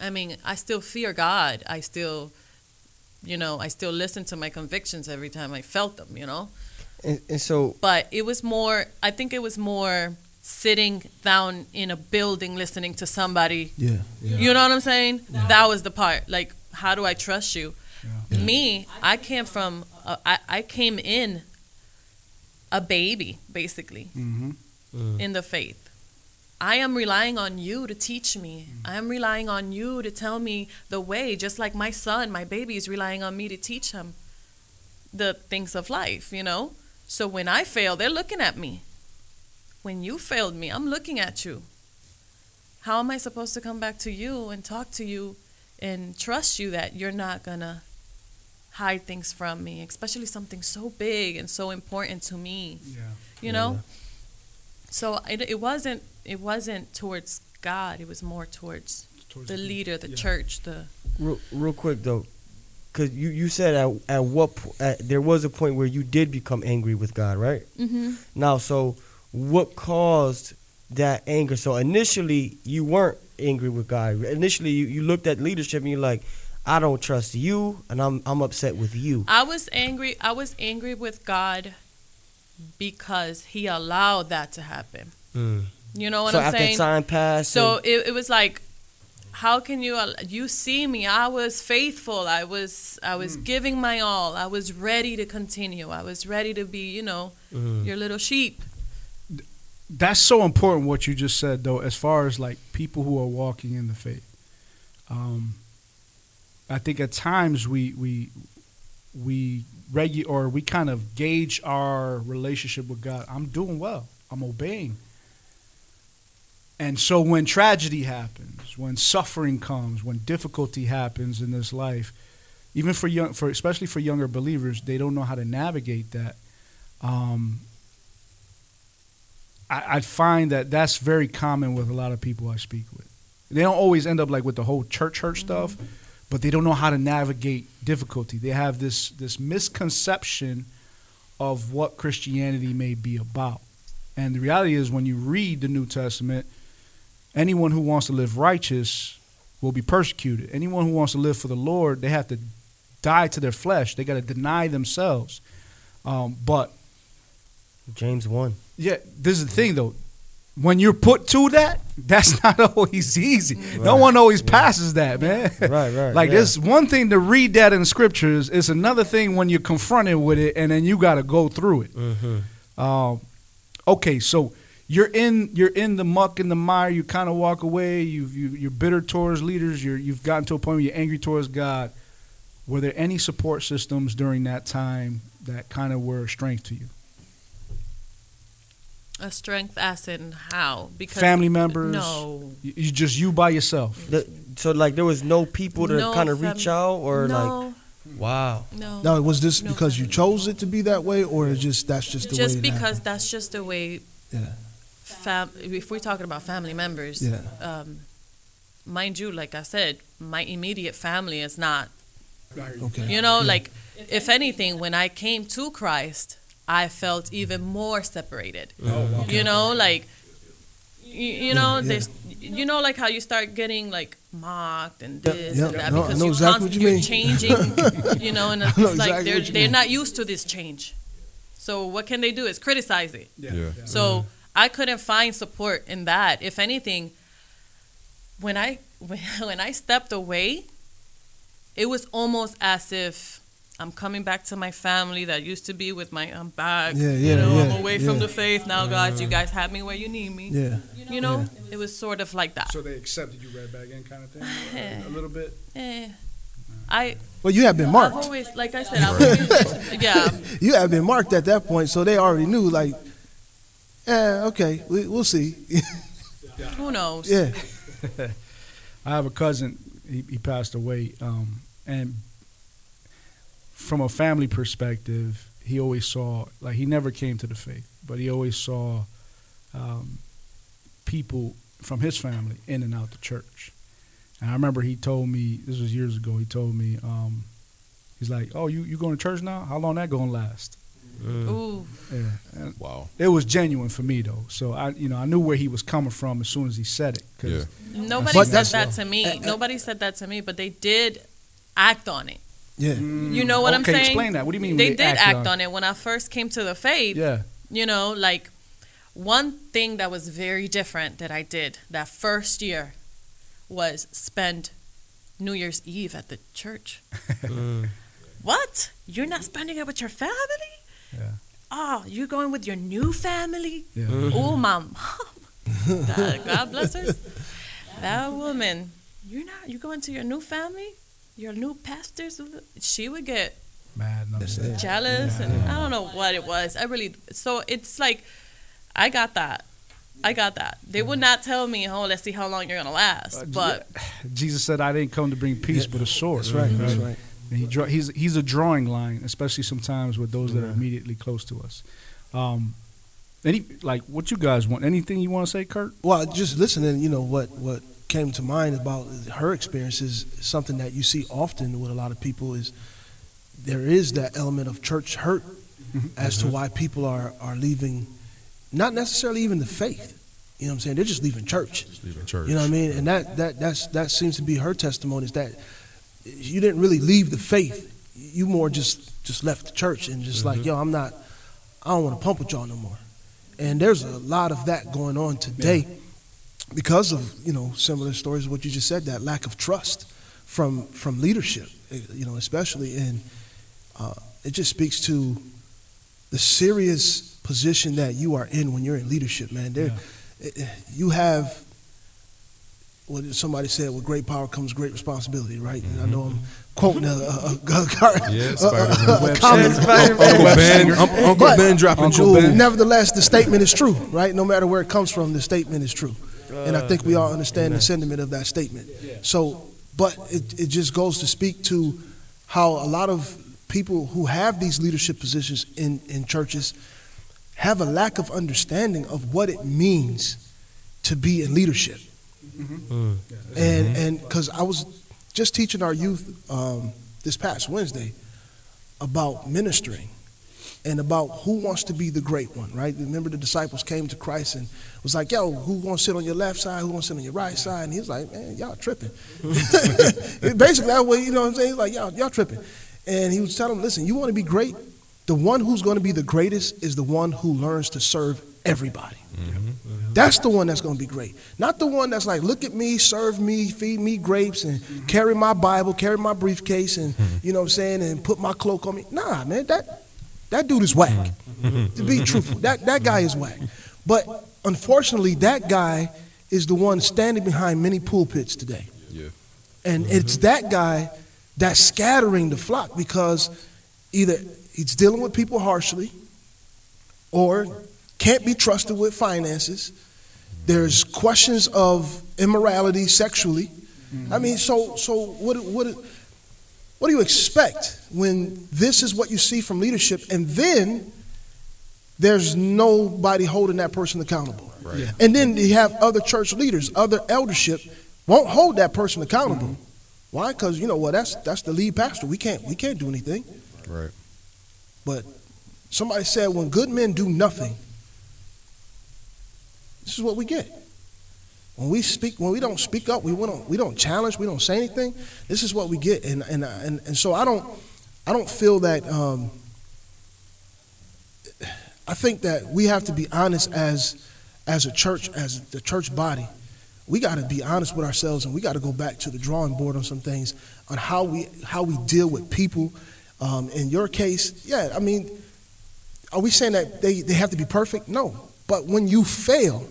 I mean, I still fear God. I still, you know, I still listen to my convictions every time I felt them. You know, And, and so but it was more. I think it was more sitting down in a building listening to somebody. Yeah. Yeah. You know what I'm saying? That was the part. Like, how do I trust you? Yeah. Me, I came from. Uh, I I came in. A baby, basically hmm in the faith. I am relying on you to teach me. I am relying on you to tell me the way, just like my son, my baby is relying on me to teach him the things of life, you know? So when I fail, they're looking at me. When you failed me, I'm looking at you. How am I supposed to come back to you and talk to you and trust you that you're not going to hide things from me, especially something so big and so important to me? Yeah. you know so it, it wasn't it wasn't towards god it was more towards Towards the leader the yeah. church the real, real quick though, because you, you said at, at what po- at, there was a point where you did become angry with God, right? mm-hmm. Now, so what caused that anger? So initially, you weren't angry with God. Initially, you, you looked at leadership and you're like, I don't trust you, and I'm I'm upset with you. i was angry i was angry with god because he allowed that to happen Mm. you know what so i'm saying? So after time passed, so and- it, it was like how can you you see me i was faithful i was i was giving my all i was ready to continue i was ready to be you know Mm. your little sheep that's so important what you just said though as far as like people who are walking in the faith um, i think at times we we we regu- or we kind of gauge our relationship with god i'm doing well i'm obeying and so when tragedy happens when suffering comes when difficulty happens in this life even for young, for especially for younger believers, they don't know how to navigate that. Um, I, find that that's very common with a lot of people I speak with. They don't always end up like with the whole church church stuff, but they don't know how to navigate difficulty. They have this this misconception of what Christianity may be about. And the reality is when you read the New Testament, anyone who wants to live righteous will be persecuted. Anyone who wants to live for the Lord, they have to die to their flesh. They got to deny themselves. Um, but James one. yeah, this is the thing though. When you're put to that, that's not always easy. No one always passes that, man. Right, right. like yeah. it's one thing to read that in scriptures. It's another thing when you're confronted with it, and then you got to go through it. Mm-hmm. Um, okay, so you're in you're in the muck and the mire. You kind of walk away. You you you're bitter towards leaders. You're you've gotten to a point where you're angry towards God. Were there any support systems during that time that kind of were a strength to you? A strength as in how? Because Family members? No. You, you just you by yourself. The- so like there was no people to No kind of reach out or like wow. no. Now, was this No because you chose it to be that way, or is just that's just the just way? Just because happened? that's just the way Yeah. fam- if we're talking about family members Yeah. um, mind you like i said my immediate family is not Okay. you know Yeah. like if anything when i came to christ i felt even more separated oh, you know like you, you know yeah. there's you know like how you start getting like mocked and this yeah. and that No, because know you exactly what constantly you you're mean. changing you know and it's know like exactly they're they're mean. not used to this change so what can they do is criticize it Yeah. so I couldn't find support in that. If anything, when I when, when I stepped away, it was almost as if I'm coming back to my family that used to be with my I'm back. Yeah, you yeah, know, I'm yeah, away from the faith now, guys. You uh. guys have me where you need me. Yeah. You know, it was sort of like that. So they accepted you right back in, kind of thing, a eh. little bit. Eh. Uh. I Well, you have been marked. I've always like I said, I've always, yeah. You have been marked at that point, so they already knew. Like, yeah, okay, we, we'll see. Who knows? yeah. I have a cousin. He, he passed away, um, and from a family perspective, he always saw like he never came to the faith, but he always saw um, people from his family in and out the church. And I remember he told me this was years ago. He told me um, he's like, "Oh, you you going to church now? How long that gonna last?" Ooh. Yeah, and Wow. it was genuine for me though. So I, you know, I knew where he was coming from as soon as he said it. 'cause Yeah. Nobody said that's- that to me. Nobody said that to me, but they did act on it. Yeah. Mm. You know what I'm saying? explain that. What do you mean? They when did acted act on it when I first came to the faith. Yeah. You know, like one thing that was very different that I did that first year was spend New Year's Eve at the church. Mm. What? You're not spending it with your family? Yeah. Oh, you're going with your new family? Yeah. Oh, my mom. God, God bless her. That woman, you're not, you going to your new family? Your new pastors? She would get Mad and upset. jealous and I don't know what it was. I really so it's like I got that. I got that. They would not tell me, "Oh, let's see how long you're gonna last." But Jesus said, "I didn't come to bring peace, but a sword." That's right. That's right. And he draw, he's he's a drawing line, especially sometimes with those that are immediately close to us. Um, any like what you guys want? Anything you want to say, Kurt? Well, just listening, you know what what came to mind about her experience is something that you see often with a lot of people is there is that element of church hurt mm-hmm. as to mm-hmm. why people are are leaving, not necessarily even the faith. You know what I'm saying? They're just leaving church. Just leaving church. You know what I mean? And that that that's that seems to be her testimony is that you didn't really leave the faith. You more just just left the church and just like, mm-hmm. yo, I'm not I don't want to pump with y'all no more. And there's a lot of that going on today because of, you know, similar stories what you just said, that lack of trust from from leadership, eh, you know, especially and uh, it just speaks to the serious position that you are in when you're in leadership, man. There, eh, eh, you have what somebody said, with great power comes great responsibility, right? And I know I'm quoting a, a, a, a, a, a comment. Uncle Ben, Uncle Ben dropping Uncle jewels. Ben. Nevertheless, the statement is true, right? No matter where it comes from, the statement is true. And I think we all understand the sentiment of that statement. So, but it, it just goes to speak to how a lot of people who have these leadership positions in, in churches have a lack of understanding of what it means to be in leadership. Mm. And and because I was just teaching our youth um, this past Wednesday about ministering and about who wants to be the great one, right? Remember the disciples came to Christ and was like, "Yo, who gonna sit on your left side? Who gonna sit on your right side?" And he was like, "Man, y'all tripping." Basically, that way, you know what I'm saying? He's like, "Y'all, y'all tripping." And he was telling them, "Listen, you want to be great? The one who's going to be the greatest is the one who learns to serve everybody." Mm-hmm. That's the one that's going to be great. Not the one that's like, look at me, serve me, feed me grapes, and carry my Bible, carry my briefcase, and mm-hmm. you know what I'm saying, and put my cloak on me. Nah, man, that that dude is whack. to be truthful, that that guy is whack. But unfortunately, that guy is the one standing behind many pulpits today. Yeah. And it's that guy that's scattering the flock because either he's dealing with people harshly or can't be trusted with finances. There's questions of immorality sexually. I mean, so so what what what do you expect when this is what you see from leadership and then there's nobody holding that person accountable. Right. And then you have other church leaders, other eldership won't hold that person accountable. Mm-hmm. Why? Because you know what? that's that's the lead pastor. We can't we can't do anything. Right. But somebody said when good men do nothing, this is what we get. When we speak, when we don't speak up, we don't we don't challenge, we don't say anything. This is what we get, and and and, and so I don't I don't feel that. Um, I think that we have to be honest as as a church, as the church body. We got to be honest with ourselves, and we got to go back to the drawing board on some things on how we how we deal with people. Um, in your case, yeah, I mean, are we saying that they, they have to be perfect? No. But when you fail,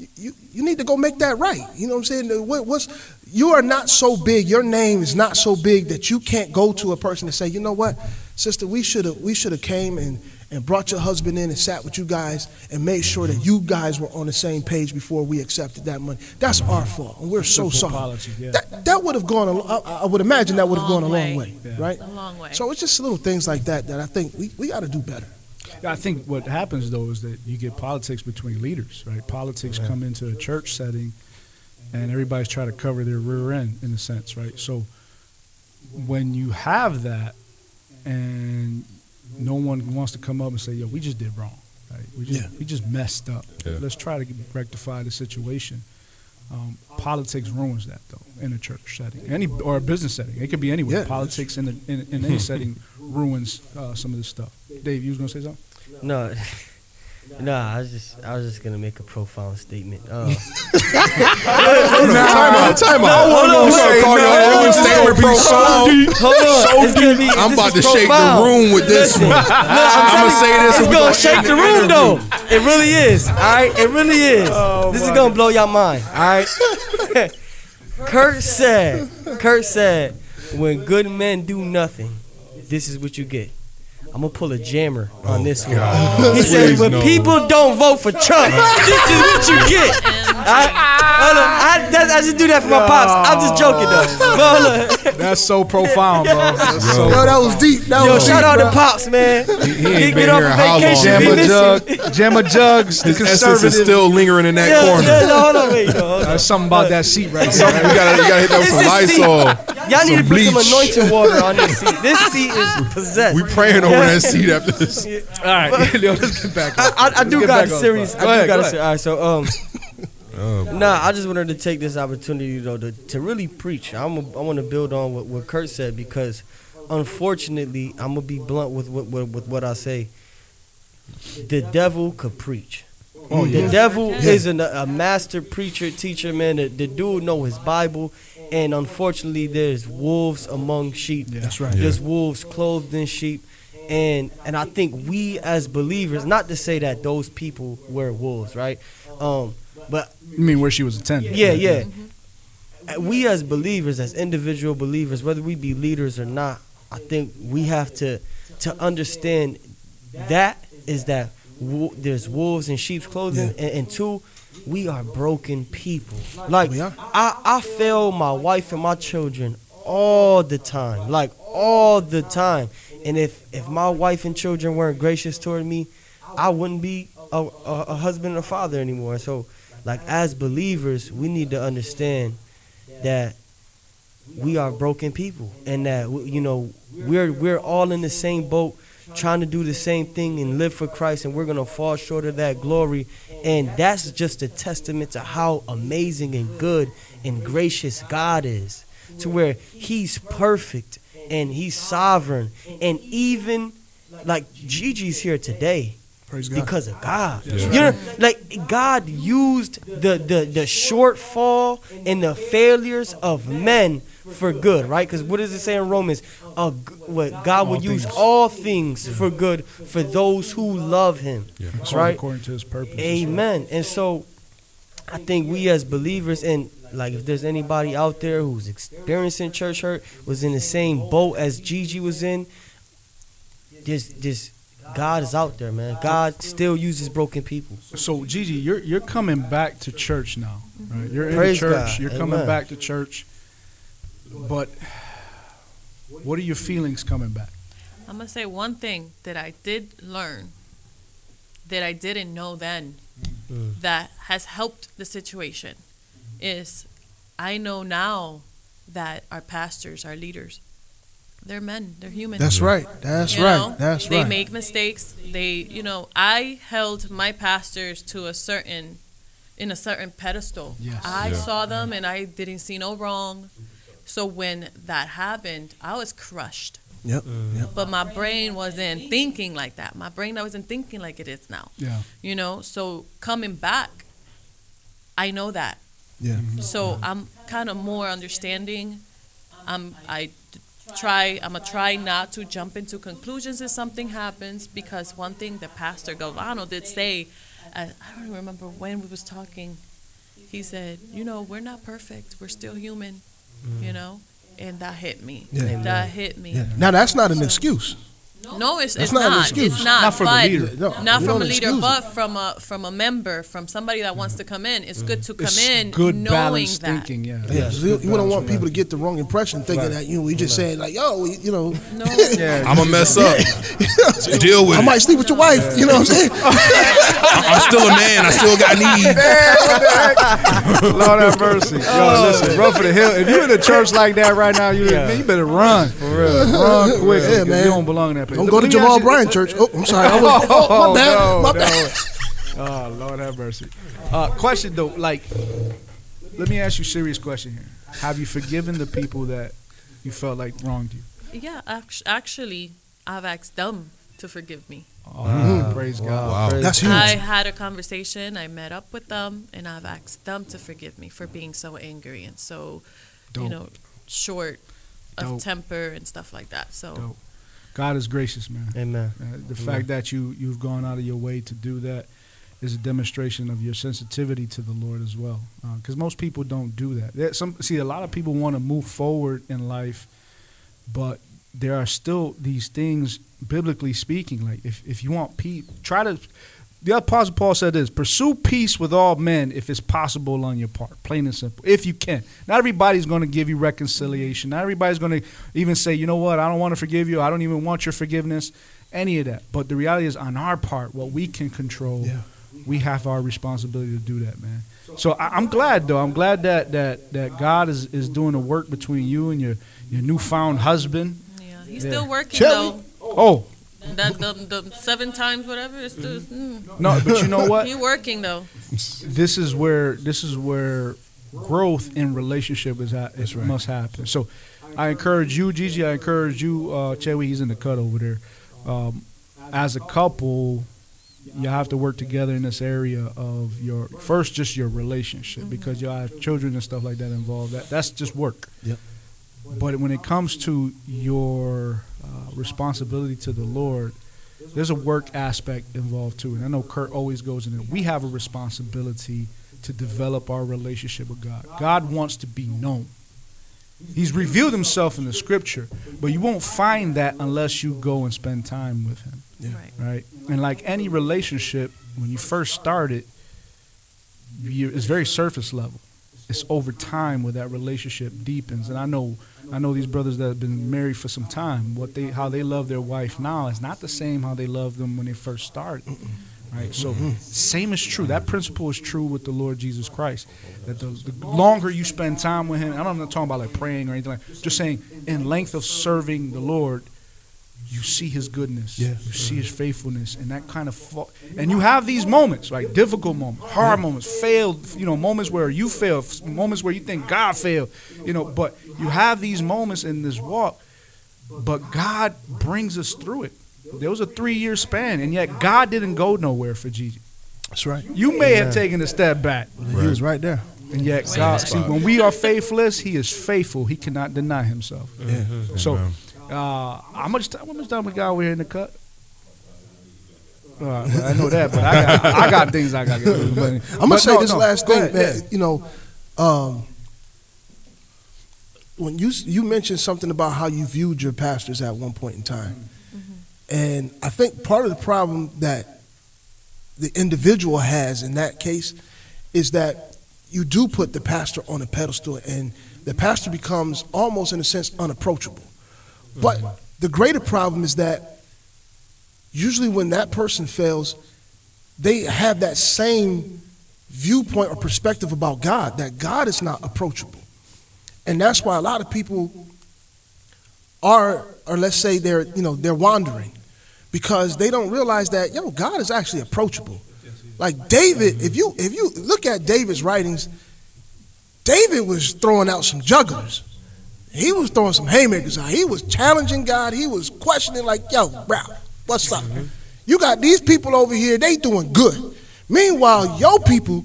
you, you, you need to go make that right. You know what I'm saying? What, what's, you are not so big, your name is not so big that you can't go to a person and say, you know what, sister, we should have we should have came and, and brought your husband in and sat with you guys and made sure that you guys were on the same page before we accepted that money. That's our fault, and we're so sorry. apology, yeah. That, that would have gone, a, I, I would imagine that would have gone a Long long way. way, Yeah. right? A long way. So it's just little things like that that I think we, we got to do better. Yeah, I think what happens though is that you get politics between leaders, right? Politics come into a church setting, and everybody's trying to cover their rear end in a sense, right? So when you have that, and no one wants to come up and say, "Yo, we just did wrong," right? We just Yeah. we just messed up. Yeah. Let's try to rectify the situation. Um, politics ruins that though in a church setting, any or a business setting. It could be anywhere. Yeah. Politics in, the, in in any setting ruins uh, some of this stuff. Dave, you was gonna say something? No, no, I was just I was just gonna make a profound statement. Uh, Time out. Time out. hold on, You gonna wait, call no, your own wait, statement wait, profound? hold on, it's gonna be. I'm about to shake the room with this Listen, one. look, I'm, I'ma say this It's and we gonna gonna shake the the room, though. It really is. All right, it really is. this is gonna blow your mind. All right. Kurt said. Kurt said, "When good men do nothing, this is what you get." I'm gonna pull a jammer oh, on this one. He said, "When no. people don't vote for Trump, this is what you get." I, hold on, I, I just do that for my pops. I'm just joking though. But hold on. That's so profound, bro. That's Yo. so Yo, that was deep. That Yo, was shout deep, out bro. to Pops, man. He, he He ain't been here how long? vacation, Jamma we Jug, Jamma Jugs, the His essence is still lingering in that Yeah, corner. yeah, no, hold on, wait, no, hold on. There's something about that seat right Something, there. we gotta, we gotta hit that with some It's this seat. Lysol. Y'all need to Some put some bleach. anointing water on this seat. This seat is possessed. We praying over that seat after this. All right, yo, let's get back. I, on. I, I do got a on serious. I do got a ahead. serious. All right, so um, Oh, nah, I just wanted to take this opportunity though to, to really preach. I'm a, I want to build on what, what Kurt said because, unfortunately, I'm gonna be blunt with what with, with what I say. The devil could preach. Oh, The yeah. devil is an, a master preacher, teacher, man. The, the dude know his Bible, and unfortunately, there's wolves among sheep. That's right. There's wolves clothed in sheep, and and I think we as believers, not to say that those people were wolves, right? Um, but You mean where she was attending? yeah, yeah. Uh, We as believers, as individual believers, whether we be leaders or not, I think we have to to understand that is that wo- there's wolves in sheep's clothing, and, and two, we are broken people. Like I, I fail my wife and my children all the time, like all the time. And if if my wife and children weren't gracious toward me, I wouldn't be a, a, a husband or father anymore. So, like as believers, we need to understand that we are broken people, and that you know we're we're all in the same boat, trying to do the same thing and live for Christ, and we're gonna fall short of that glory. And that's just a testament to how amazing and good and gracious God is, to where He's perfect and He's sovereign, and even like Gigi's here today Praise God. because of God. You know, like God used the the the shortfall and the failures of men for good, right? Because what does it say in Romans? Uh, what God will use things. all things for good for those who love Him, That's right? According to his purpose. Amen. And so, I think we as believers, and like if there's anybody out there who's experiencing church hurt, was in the same boat as Gigi was in, this this God is out there, man. God still uses broken people. So Gigi, you're you're coming back to church now, right? You're in Praise church. God. You're coming Amen. back to church. But what are your feelings coming back? I'm gonna say one thing that I did learn that I didn't know then Mm. that has helped the situation is I know now that our pastors, our leaders, they're men, they're human. That's right. That's You right. know, That's they right. They make mistakes. They, you know, I held my pastors to a certain, in a certain pedestal. Yes. I Yeah. saw them and I didn't see no wrong. So when that happened, I was crushed. Yep. Mm. Yep. But my brain wasn't thinking like that. My brain I wasn't thinking like it is now. Yeah. You know, so coming back, I know that. Yeah. So I'm kind of more understanding. I'm I d- try I'm gonna try not to jump into conclusions if something happens because one thing the pastor Galvano did say, uh, I don't remember when we was talking. He said, you know, we're not perfect. We're still human. You know, and that hit me. Yeah. That hit me. Yeah. Now that's not an excuse. No, it's, it's not an not. excuse. It's not. Not for the but leader. No, not from a leader, but from a from a member, from somebody that wants to come in. It's good to come It's in good knowing balanced that. thinking. Yeah. Yeah, so you, you don't want people to get the wrong impression, thinking that you know we just saying like, yo, we- you know, No, Yeah. I'm gonna mess up. Deal with I it. might sleep with your wife. You know what I'm saying? I'm still a man. I still got needs. Lord have mercy. Yo, listen, run for the hill. If you're in a church like that right now, you, man, you better run. For real. Run quick. Yeah, man. You don't belong in that place. Don't go to Jamal you- Bryan Church. Oh, I'm sorry. I was, oh, my bad. no, my no. bad. Oh, Lord have mercy. Uh, question though, like, let me ask you a serious question here. Have you forgiven the people that you felt like wronged you? yeah. Actually, I've asked them to forgive me. Oh, praise God. Wow. That's huge. I had a conversation. I met up with them, and I've asked them to forgive me for being so angry and so, you know, short of Dope. temper and stuff like that. So Dope. God is gracious, man. Amen. Uh, the fact that you you've gone out of your way to do that is a demonstration of your sensitivity to the Lord as well. Because most people don't do that. There, some see a lot of people want to move forward in life, but there are still these things biblically speaking. Like if if you want peace, try to. The Apostle Paul said this: pursue peace with all men if it's possible on your part, plain and simple. If you can, not everybody's going to give you reconciliation. Not everybody's going to even say, you know what, I don't want to forgive you. I don't even want your forgiveness. Any of that. But the reality is, on our part, what we can control, Yeah. we have our responsibility to do that, man. So I, I'm glad, though. I'm glad that that that God is is doing the work between you and your your newfound husband. yeah, he's Yeah. still working Shelly. though. Oh That the, the seven times whatever. It's still, mm, no, but you know what? he working though. this is where this is where growth in relationship is ha- is must happen. So I encourage you, Gigi. I encourage you, uh, Chewy. He's in the cut over there. Um, as a couple, you have to work together in this area of your first just your relationship because you have children and stuff like that involved. That that's just work. Yep. But when it comes to your responsibility to the Lord, there's a work aspect involved too. And I know Kurt always goes in it. We have a responsibility to develop our relationship with God. God wants to be known. He's revealed himself in the scripture, but you won't find that unless you go and spend time with him, Right. right? And like any relationship, when you first start it, it's very surface level. It's over time where that relationship deepens. And I know I know these brothers that have been married for some time. What they how they love their wife now is not the same how they loved them when they first started. Right. So same is true. That principle is true with the Lord Jesus Christ. That the, the longer you spend time with Him, I'm not talking about like praying or anything like. Just saying, in length of serving the Lord, you see His goodness. Yeah. You see His faithfulness, and that kind of. Fa- and you have these moments, right? Difficult moments, hard moments, failed. You know, moments where you fail, moments where you think God failed. You know, but you have these moments in this walk, but God brings us through it. There was a three-year span, and yet God didn't go nowhere for Gigi. That's right. You may have taken a step back, He was right there. and yet God. See, when we are faithless, He is faithful. He cannot deny Himself. Yeah. So, Amen. Uh, how much time? How much time we got over here in the cut? All right, well, I know that, but I got, I got things I got to do. But, I'm gonna but say no, this no, last go thing, ahead, man. yeah. You know, um, when you you mentioned something about how you viewed your pastors at one point in time, and I think part of the problem that the individual has in that case is that you do put the pastor on a pedestal, and the pastor becomes almost, in a sense, unapproachable. But the greater problem is that usually when that person fails, they have that same viewpoint or perspective about God that God is not approachable. And that's why a lot of people are or let's say they're you know they're wandering because they don't realize that yo God is actually approachable. Like David, if you if you look at David's writings, David was throwing out some jugglers. He was throwing some haymakers out. He was challenging God. He was questioning like, yo, bro, what's up? Mm-hmm. You got these people over here, they doing good. Meanwhile, your people,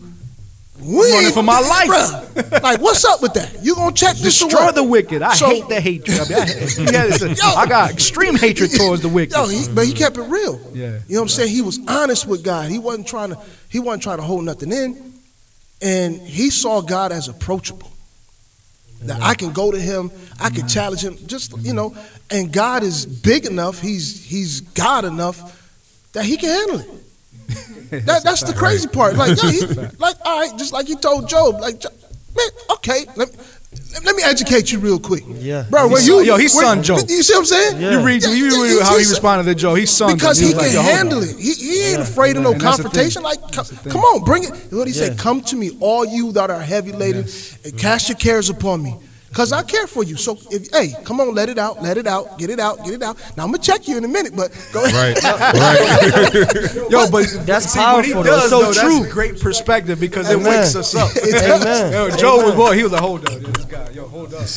we Running for my life. Bruh, like, what's up with that? You gonna check this Destroy the wicked. I So- hate the hatred. I, mean, I, yeah, it's a- I got extreme hatred towards the wicked. Yo, he, but he mm-hmm. kept it real. Yeah. You know what I'm saying? He was honest with God. He wasn't trying to he wasn't trying to hold nothing in. And he saw God as approachable. That I can go to him, I can challenge him, just you know, and God is big enough, he's he's God enough that he can handle it. That, that's the crazy part. Like, yo, he, like, all right, just like he told Job, like, man, okay, let me, let me educate you real quick. Yeah. Bro, when He's you, yo, he's when- son Job. You see what I'm saying? Yeah. You read, you read how he responded to Job. He's son. because he was can like, handle it. He, he ain't afraid of no And confrontation. Like, co- That's the thing. come on, bring it. What he said, "Come to me, all you that are heavy laden, and cast your cares upon me." Cause I care for you. So if hey, come on, let it out, let it out, get it out, get it out. Now I'm gonna check you in a minute, but go ahead. Right, right. Yo, but That's see, what he powerful, though. does, So though, true. That's great perspective because it wakes us up. Amen. Yo, Joe was boy. He was like, hold up, this guy. Yo, hold up.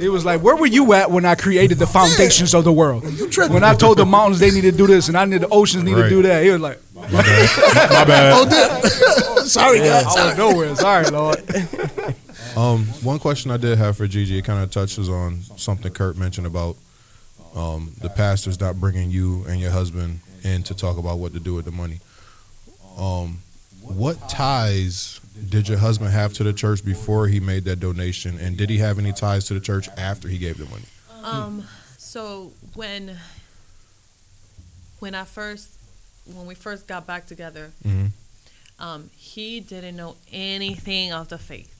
He was like, where were you at when I created the foundations of the world? You tripping. When I told the mountains they need to do this and I need the oceans need to do that. He was like, My bad. Oh, damn. Sorry, guys. out of nowhere. Sorry, Lord. Um, one question I did have for Gigi, it kind of touches on something Kurt mentioned about um, the pastors not bringing you and your husband in to talk about what to do with the money. Um, what ties did your husband have to the church before he made that donation, and did he have any ties to the church after he gave the money? Um, so when when I first when we first got back together, Mhm. um, he didn't know anything of the faith.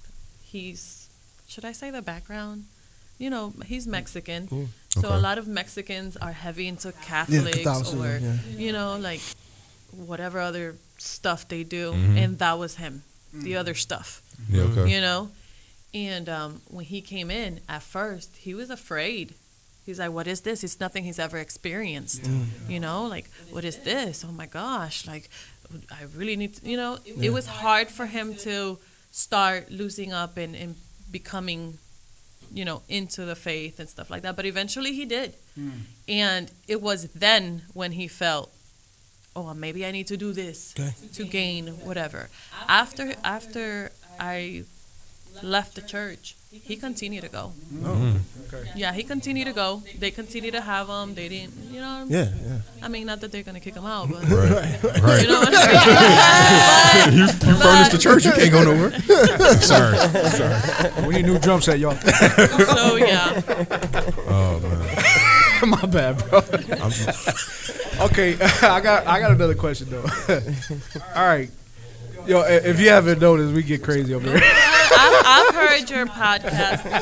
He's should I say the background? You know, he's Mexican, so Okay. a lot of Mexicans are heavy into Catholics Catholicism, or yeah. you know, like whatever other stuff they do, Mhm. and that was him, the other stuff. Yeah, okay. you know? And um, when he came in at first he was afraid. He's like what is this? It's nothing he's ever experienced. You know like what is this? Oh my gosh like i really need to, you know? It, it was hard for him to start losing up and, and becoming you know into the faith and stuff like that. But eventually he did. Hmm. And it was then when he felt oh maybe i need to do this Okay. to gain whatever. After after i left the church he continued to go oh, yeah he continued to go they continued to have him they didn't you know Yeah, yeah. i mean not that they're gonna kick him out but Right, right. you know what I mean? you you furnished the church. You can't go nowhere. Sorry. sorry. We need new drum set, y'all. so yeah Oh man. My bad, bro. okay, I got I got another question though. All right, yo, if you haven't noticed, we get crazy over here. I've, I've heard your podcast before.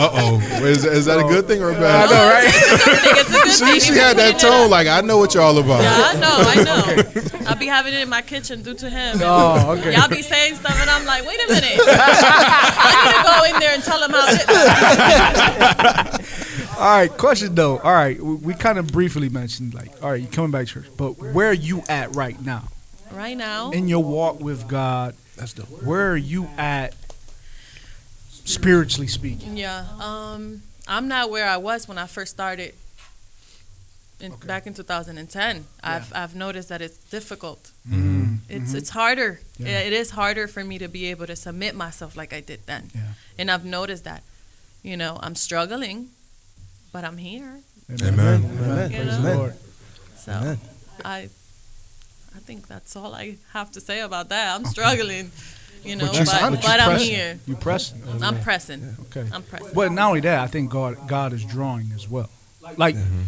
Uh oh, is, is that a good thing or a I bad? know, right? It's a good thing. It's a good She, she had that tone like I know what y'all about. Yeah, I know, I know. I'll be having it in my kitchen due to him. Oh, okay. Y'all be saying stuff, and I'm like, wait a minute. I need to go in there and tell him how it All right, question though. All right, we, we kind of briefly mentioned like, all right, you coming back to church, but where are you at right now Right now, in your walk with God? That's dope. Where are you at, spiritually speaking? yeah, um, I'm not where I was when I first started. In, Back in 2010, I've I've noticed that it's difficult. Mm-hmm. It's it's harder. Yeah. It is harder for me to be able to submit myself like I did then. Yeah. And I've noticed that. You know, I'm struggling, but I'm here. Amen. Amen. You know? the Lord. So Amen. I I think that's all I have to say about that. I'm struggling, you know, But you- but, but but I'm pressing. here. You pressing? I'm pressing. Okay. I'm pressing. But not only that, I think God God is drawing as well. Like mm-hmm.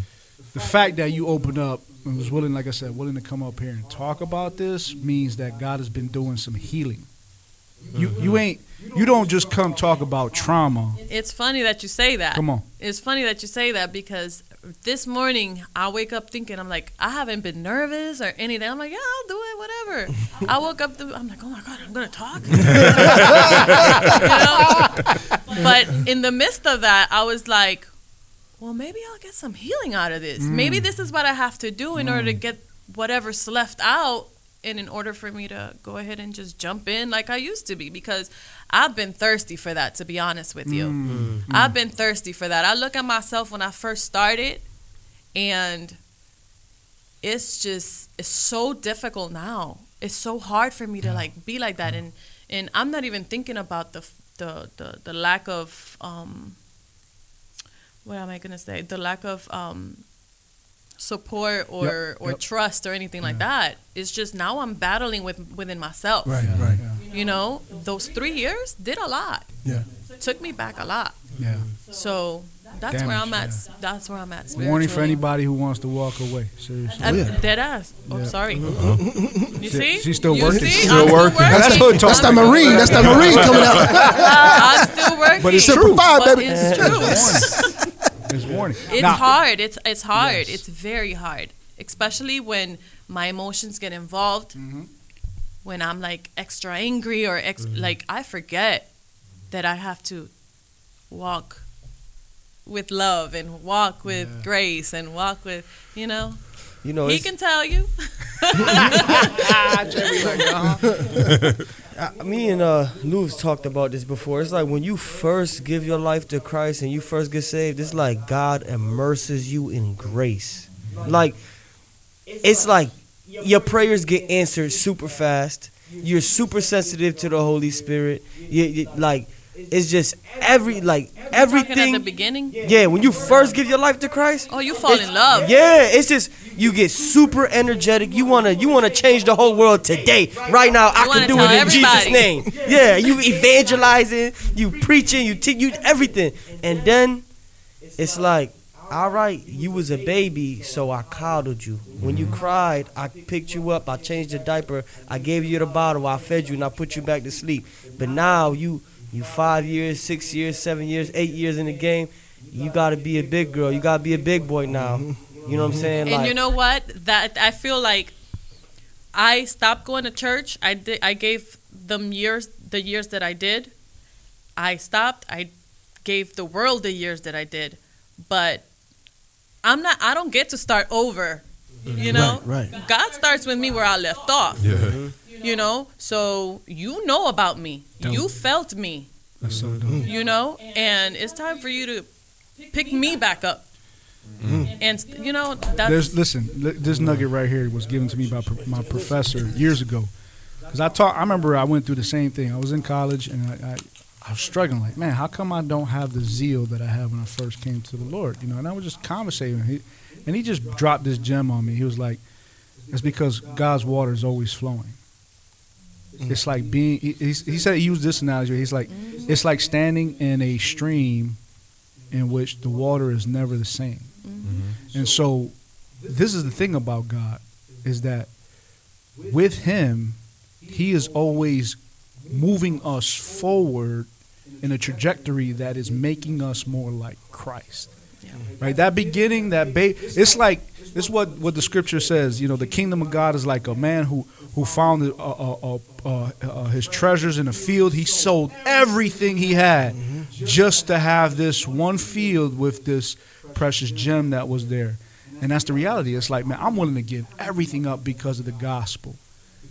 the fact that you opened up and was willing, like I said, willing to come up here and talk about this means that God has been doing some healing. You you mm-hmm. ain't you don't just come talk about trauma. It's funny that you say that. Come on. It's funny that you say that because this morning I wake up thinking I'm like I haven't been nervous or anything. I'm like yeah I'll do it whatever. I woke up the, I'm like oh my god I'm gonna talk. You know? But in the midst of that I was like, well maybe I'll get some healing out of this. Maybe mm. this is what I have to do in order to mm. get whatever's left out. And in order for me to go ahead and just jump in like I used to be, because I've been thirsty for that, to be honest with you. I've been thirsty for that. I look at myself when I first started, and it's just it's so difficult now. It's so hard for me to like be like that, and and I'm not even thinking about the the the, the lack of um. What am I gonna say? The lack of um support or Yep, or yep. trust or anything like that. It's just now I'm battling with within myself. Right, right. You know, those three years did a lot. Yeah. Took me back a lot. Yeah. So that's where I'm at. Damage, That's where I'm at. Warning for anybody who wants to walk away. Seriously. Uh, yeah. Dead ass. Oh, Yeah. sorry. You see? she's still You working. see? Still I'm working. That's what That's that Marine. That's that Marine coming out. I'm still working. But it's true. five, But baby. it's true. It's warning. It's Now- hard. It's it's hard. Yes. It's very hard, especially when my emotions get involved. Mm-hmm. When I'm like extra angry or ex- like I forget that I have to walk with love and walk with Yeah. grace and walk with you know. You know, he can tell you. I, me and uh, Lou's talked about this before. It's like when you first give your life to Christ and you first get saved, it's like God immerses you in grace. Like, it's like your prayers get answered super fast. You're super sensitive to the Holy Spirit. You, you, like, it's just every like Talking at everything. the beginning. Yeah, when you first give your life to Christ, Oh, you fall in love. yeah, it's just you get super energetic. You wanna you wanna change the whole world today, right now. I can do it in Jesus' name. Yeah, you evangelizing, you preaching, you te- you everything, and then it's like, all right, you was a baby, so I coddled you. When you cried, I picked you up, I changed the diaper, I gave you the bottle, I fed you, and I put you back to sleep. But now you you five years, six years, seven years, eight years in the game. You gotta be a big girl. You gotta be a big boy now. You know what I'm mm-hmm. saying? And you know what? That I feel like I stopped going to church. I did. I gave them years, the years that I did. I stopped. I gave the world the years that I did, but I'm not. I don't get to start over. You mm-hmm. know, Right, right. God starts with me where I left off. Yeah. Mm-hmm. You know, so you know about me. You felt me. That's so dope. You know, and it's time for you to pick me back up. Mm-hmm. And you know, that's There's listen. This nugget right here was given to me by my professor years ago. Because I taught. I remember I went through the same thing. I was in college and I, I, I was struggling. Like, man, how come I don't have the zeal that I had when I first came to the Lord? You know, and I was just conversating. He, and he just dropped this gem on me. He was like, "It's because God's water is always flowing." Mm. It's like being. He, he he said he used this analogy. He's like, mm. it's like standing in a stream in which the water is never the same. Mm-hmm. And so, this is the thing about God is that with Him, He is always moving us forward in a trajectory that is making us more like Christ. Yeah. Right? That beginning, that it's like it's what what the scripture says. You know, the kingdom of God is like a man who who found uh, uh, uh, uh, uh, his treasures in a field. He sold everything he had just to have this one field with this precious gem that was there. And that's the reality. It's like, man, I'm willing to give everything up because of the gospel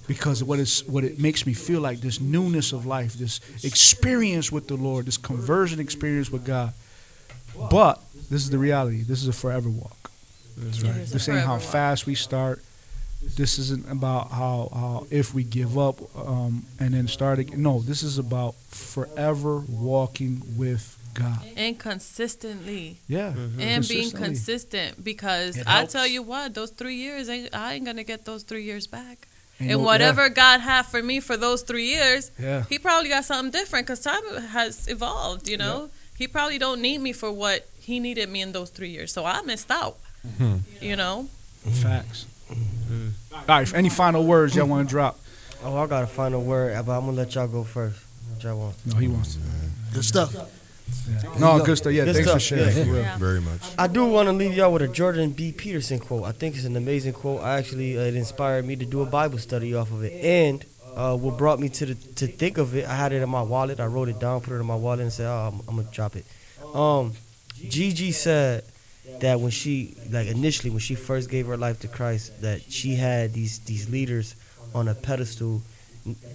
because of what is what it makes me feel like this newness of life, this experience with the Lord, this conversion experience with God. But this is the reality. This is a forever walk. Right? This ain't how fast we start. This isn't about how, how if we give up um, and then start again. No, this is about forever walking with God. And consistently. Yeah, And being consistent because I tell you what, those three years, ain't, I ain't gonna get those three years back. Ain't and no- whatever God had for me for those three years, Yeah. He probably got something different because time has evolved. You know, He probably don't need me for what He needed me in those three years. So I missed out. You know, Facts. All right. Any final words y'all want to drop? Oh, I got a final word, but I'm gonna let y'all go first. What y'all want? No, he wants to. Good stuff. No, good stuff. Yeah, Good thanks for sharing. yeah. For real. Yeah. Very much. I do want to leave y'all with a Jordan B. Peterson quote. I think it's an amazing quote. I actually uh, it inspired me to do a Bible study off of it, and uh, what brought me to the to think of it. I had it in my wallet. I wrote it down, put it in my wallet, and said, "Oh, I'm, I'm gonna drop it." Um, Gigi said that when she like initially when she first gave her life to Christ, that she had these these leaders on a pedestal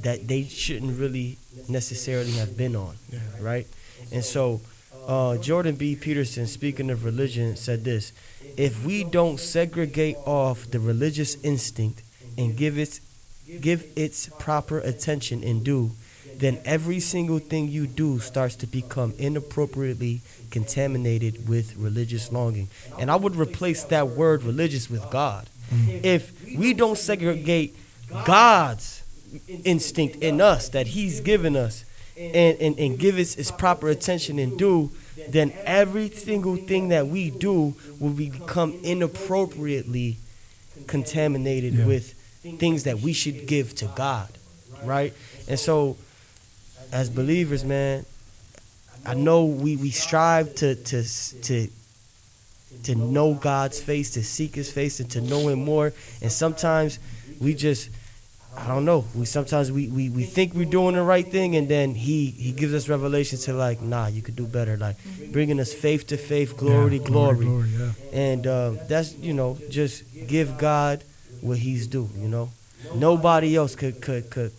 that they shouldn't really necessarily have been on, right? And so, uh, Jordan B. Peterson, speaking of religion, said this: If we don't segregate off the religious instinct and give its give its proper attention and due, then every single thing you do starts to become inappropriately contaminated with religious longing. And I would replace that word religious with God. Mm-hmm. If we don't segregate God's instinct in us that He's given us and, and, and give it its proper attention and do, then every single thing that we do will become inappropriately contaminated Yeah. with things that we should give to God, right? And so, as believers, man, I know we, we strive to to to to know God's face, to seek His face, and to know Him more. And sometimes we just, I don't know. We sometimes we, we, we think we're doing the right thing, and then He He gives us revelation to like, nah, you could do better. Like bringing us faith to faith, glory Yeah, to glory. glory, yeah. And um, that's you know just give God what He's due. You know, nobody else could could could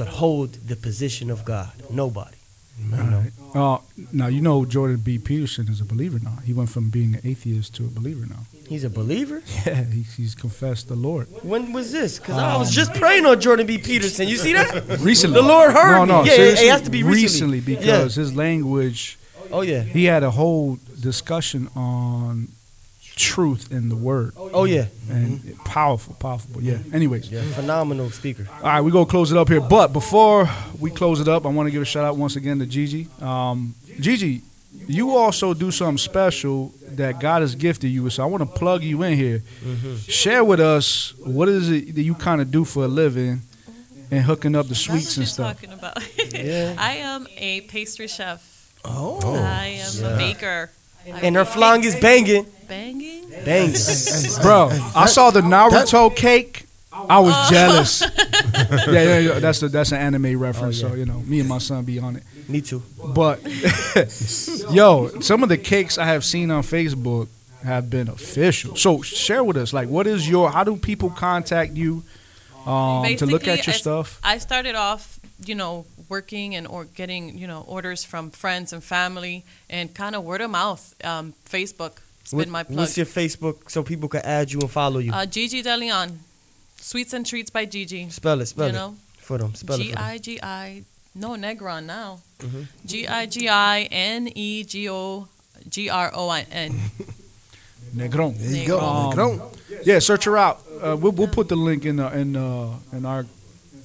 could hold the position of God. Nobody. You know. Uh, now you know Jordan B. Peterson is a believer now. He went from being an atheist to a believer now. He's a believer. Yeah, he, he's confessed the Lord When was this? Because I was just praying on Jordan B. Peterson. You see that? recently. The Lord heard no, me. no, Yeah, it- it has to be recently. because his language. Oh yeah. He had a whole discussion on truth in the Word, Oh yeah. and mm-hmm. powerful, powerful. But yeah. Mm-hmm. Anyways, Yeah. Phenomenal speaker. All right, we're going to close it up here. But before we close it up, I want to give a shout out once again to Gigi. Um, Gigi, you also do something special that God has gifted you with. So I want to plug you in here. Mm-hmm. Share with us what is it that you kind of do for a living and hooking up the that's sweets what and you're stuff. talking about. Yeah. I am a pastry chef. Oh. I am Yeah. a baker. I And her flan is banging. banging. Bangs. Bro, I saw the Naruto cake. I was jealous. yeah, yeah, yeah, that's a, that's an anime reference. Oh, yeah. So you know, me and my son be on it. Me too. But yo, some of the cakes I have seen on Facebook have been official. So share with us, like, what is your? How do people contact you um, to look at your stuff? I started off, you know, working and or getting, you know, orders from friends and family, and kind of word of mouth. Um, Facebook, it's What- been my plug. what's your Facebook so people can add you and follow you? uh, Gigi DeLeon, Sweets and Treats by Gigi. spell it. Spell you it know, for them. Spell it. G For them. I G I. No, Negron now. Mm-hmm. G I G I N E G O G R O I N. Negron. There you go. Um, Negron. Yeah, search her out. Uh, we'll, we'll put the link in the, in uh, in our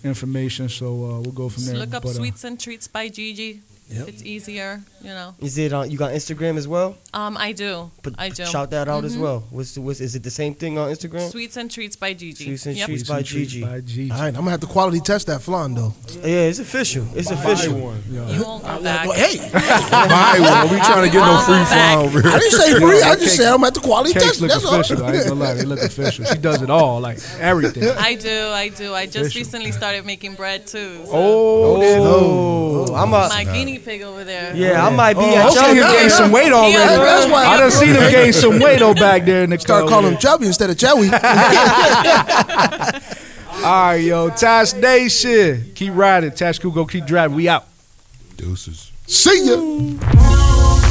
information, so uh, we'll go from Just there. look up But, uh, Sweets and Treats by Gigi. Yep. It's easier, you know. Is it on? You got Instagram as well? Um, I do. But I do. shout that out as Mhm. well. What's what's is it the same thing on Instagram? Sweets and treats by Gigi. Sweets and Yep. treats. Treats by and Gigi. by Gigi. All right, I'm gonna have to quality test that flan though. Yeah, it's official. It's official. You won't go back. Hey, Buy one. We trying to get no free flan over here. I here. didn't say free. I just said I'm at the quality Cakes test. look That's all. official. I ain't gonna lie, they look official. She does it all, like everything. I do. I do. I just Official. recently started making bread too. so Oh, Oh, I'm a, My guinea pig over there. yeah, I might be Oh, at I okay, seen your him gain some weight already. Yeah, that's why- I done seen him gain some weight though back there in the Start car. calling him Chubby instead of Joey. All right, yo, Tash Nation, keep riding. Tash Kugo, keep driving. We out. Deuces. See ya.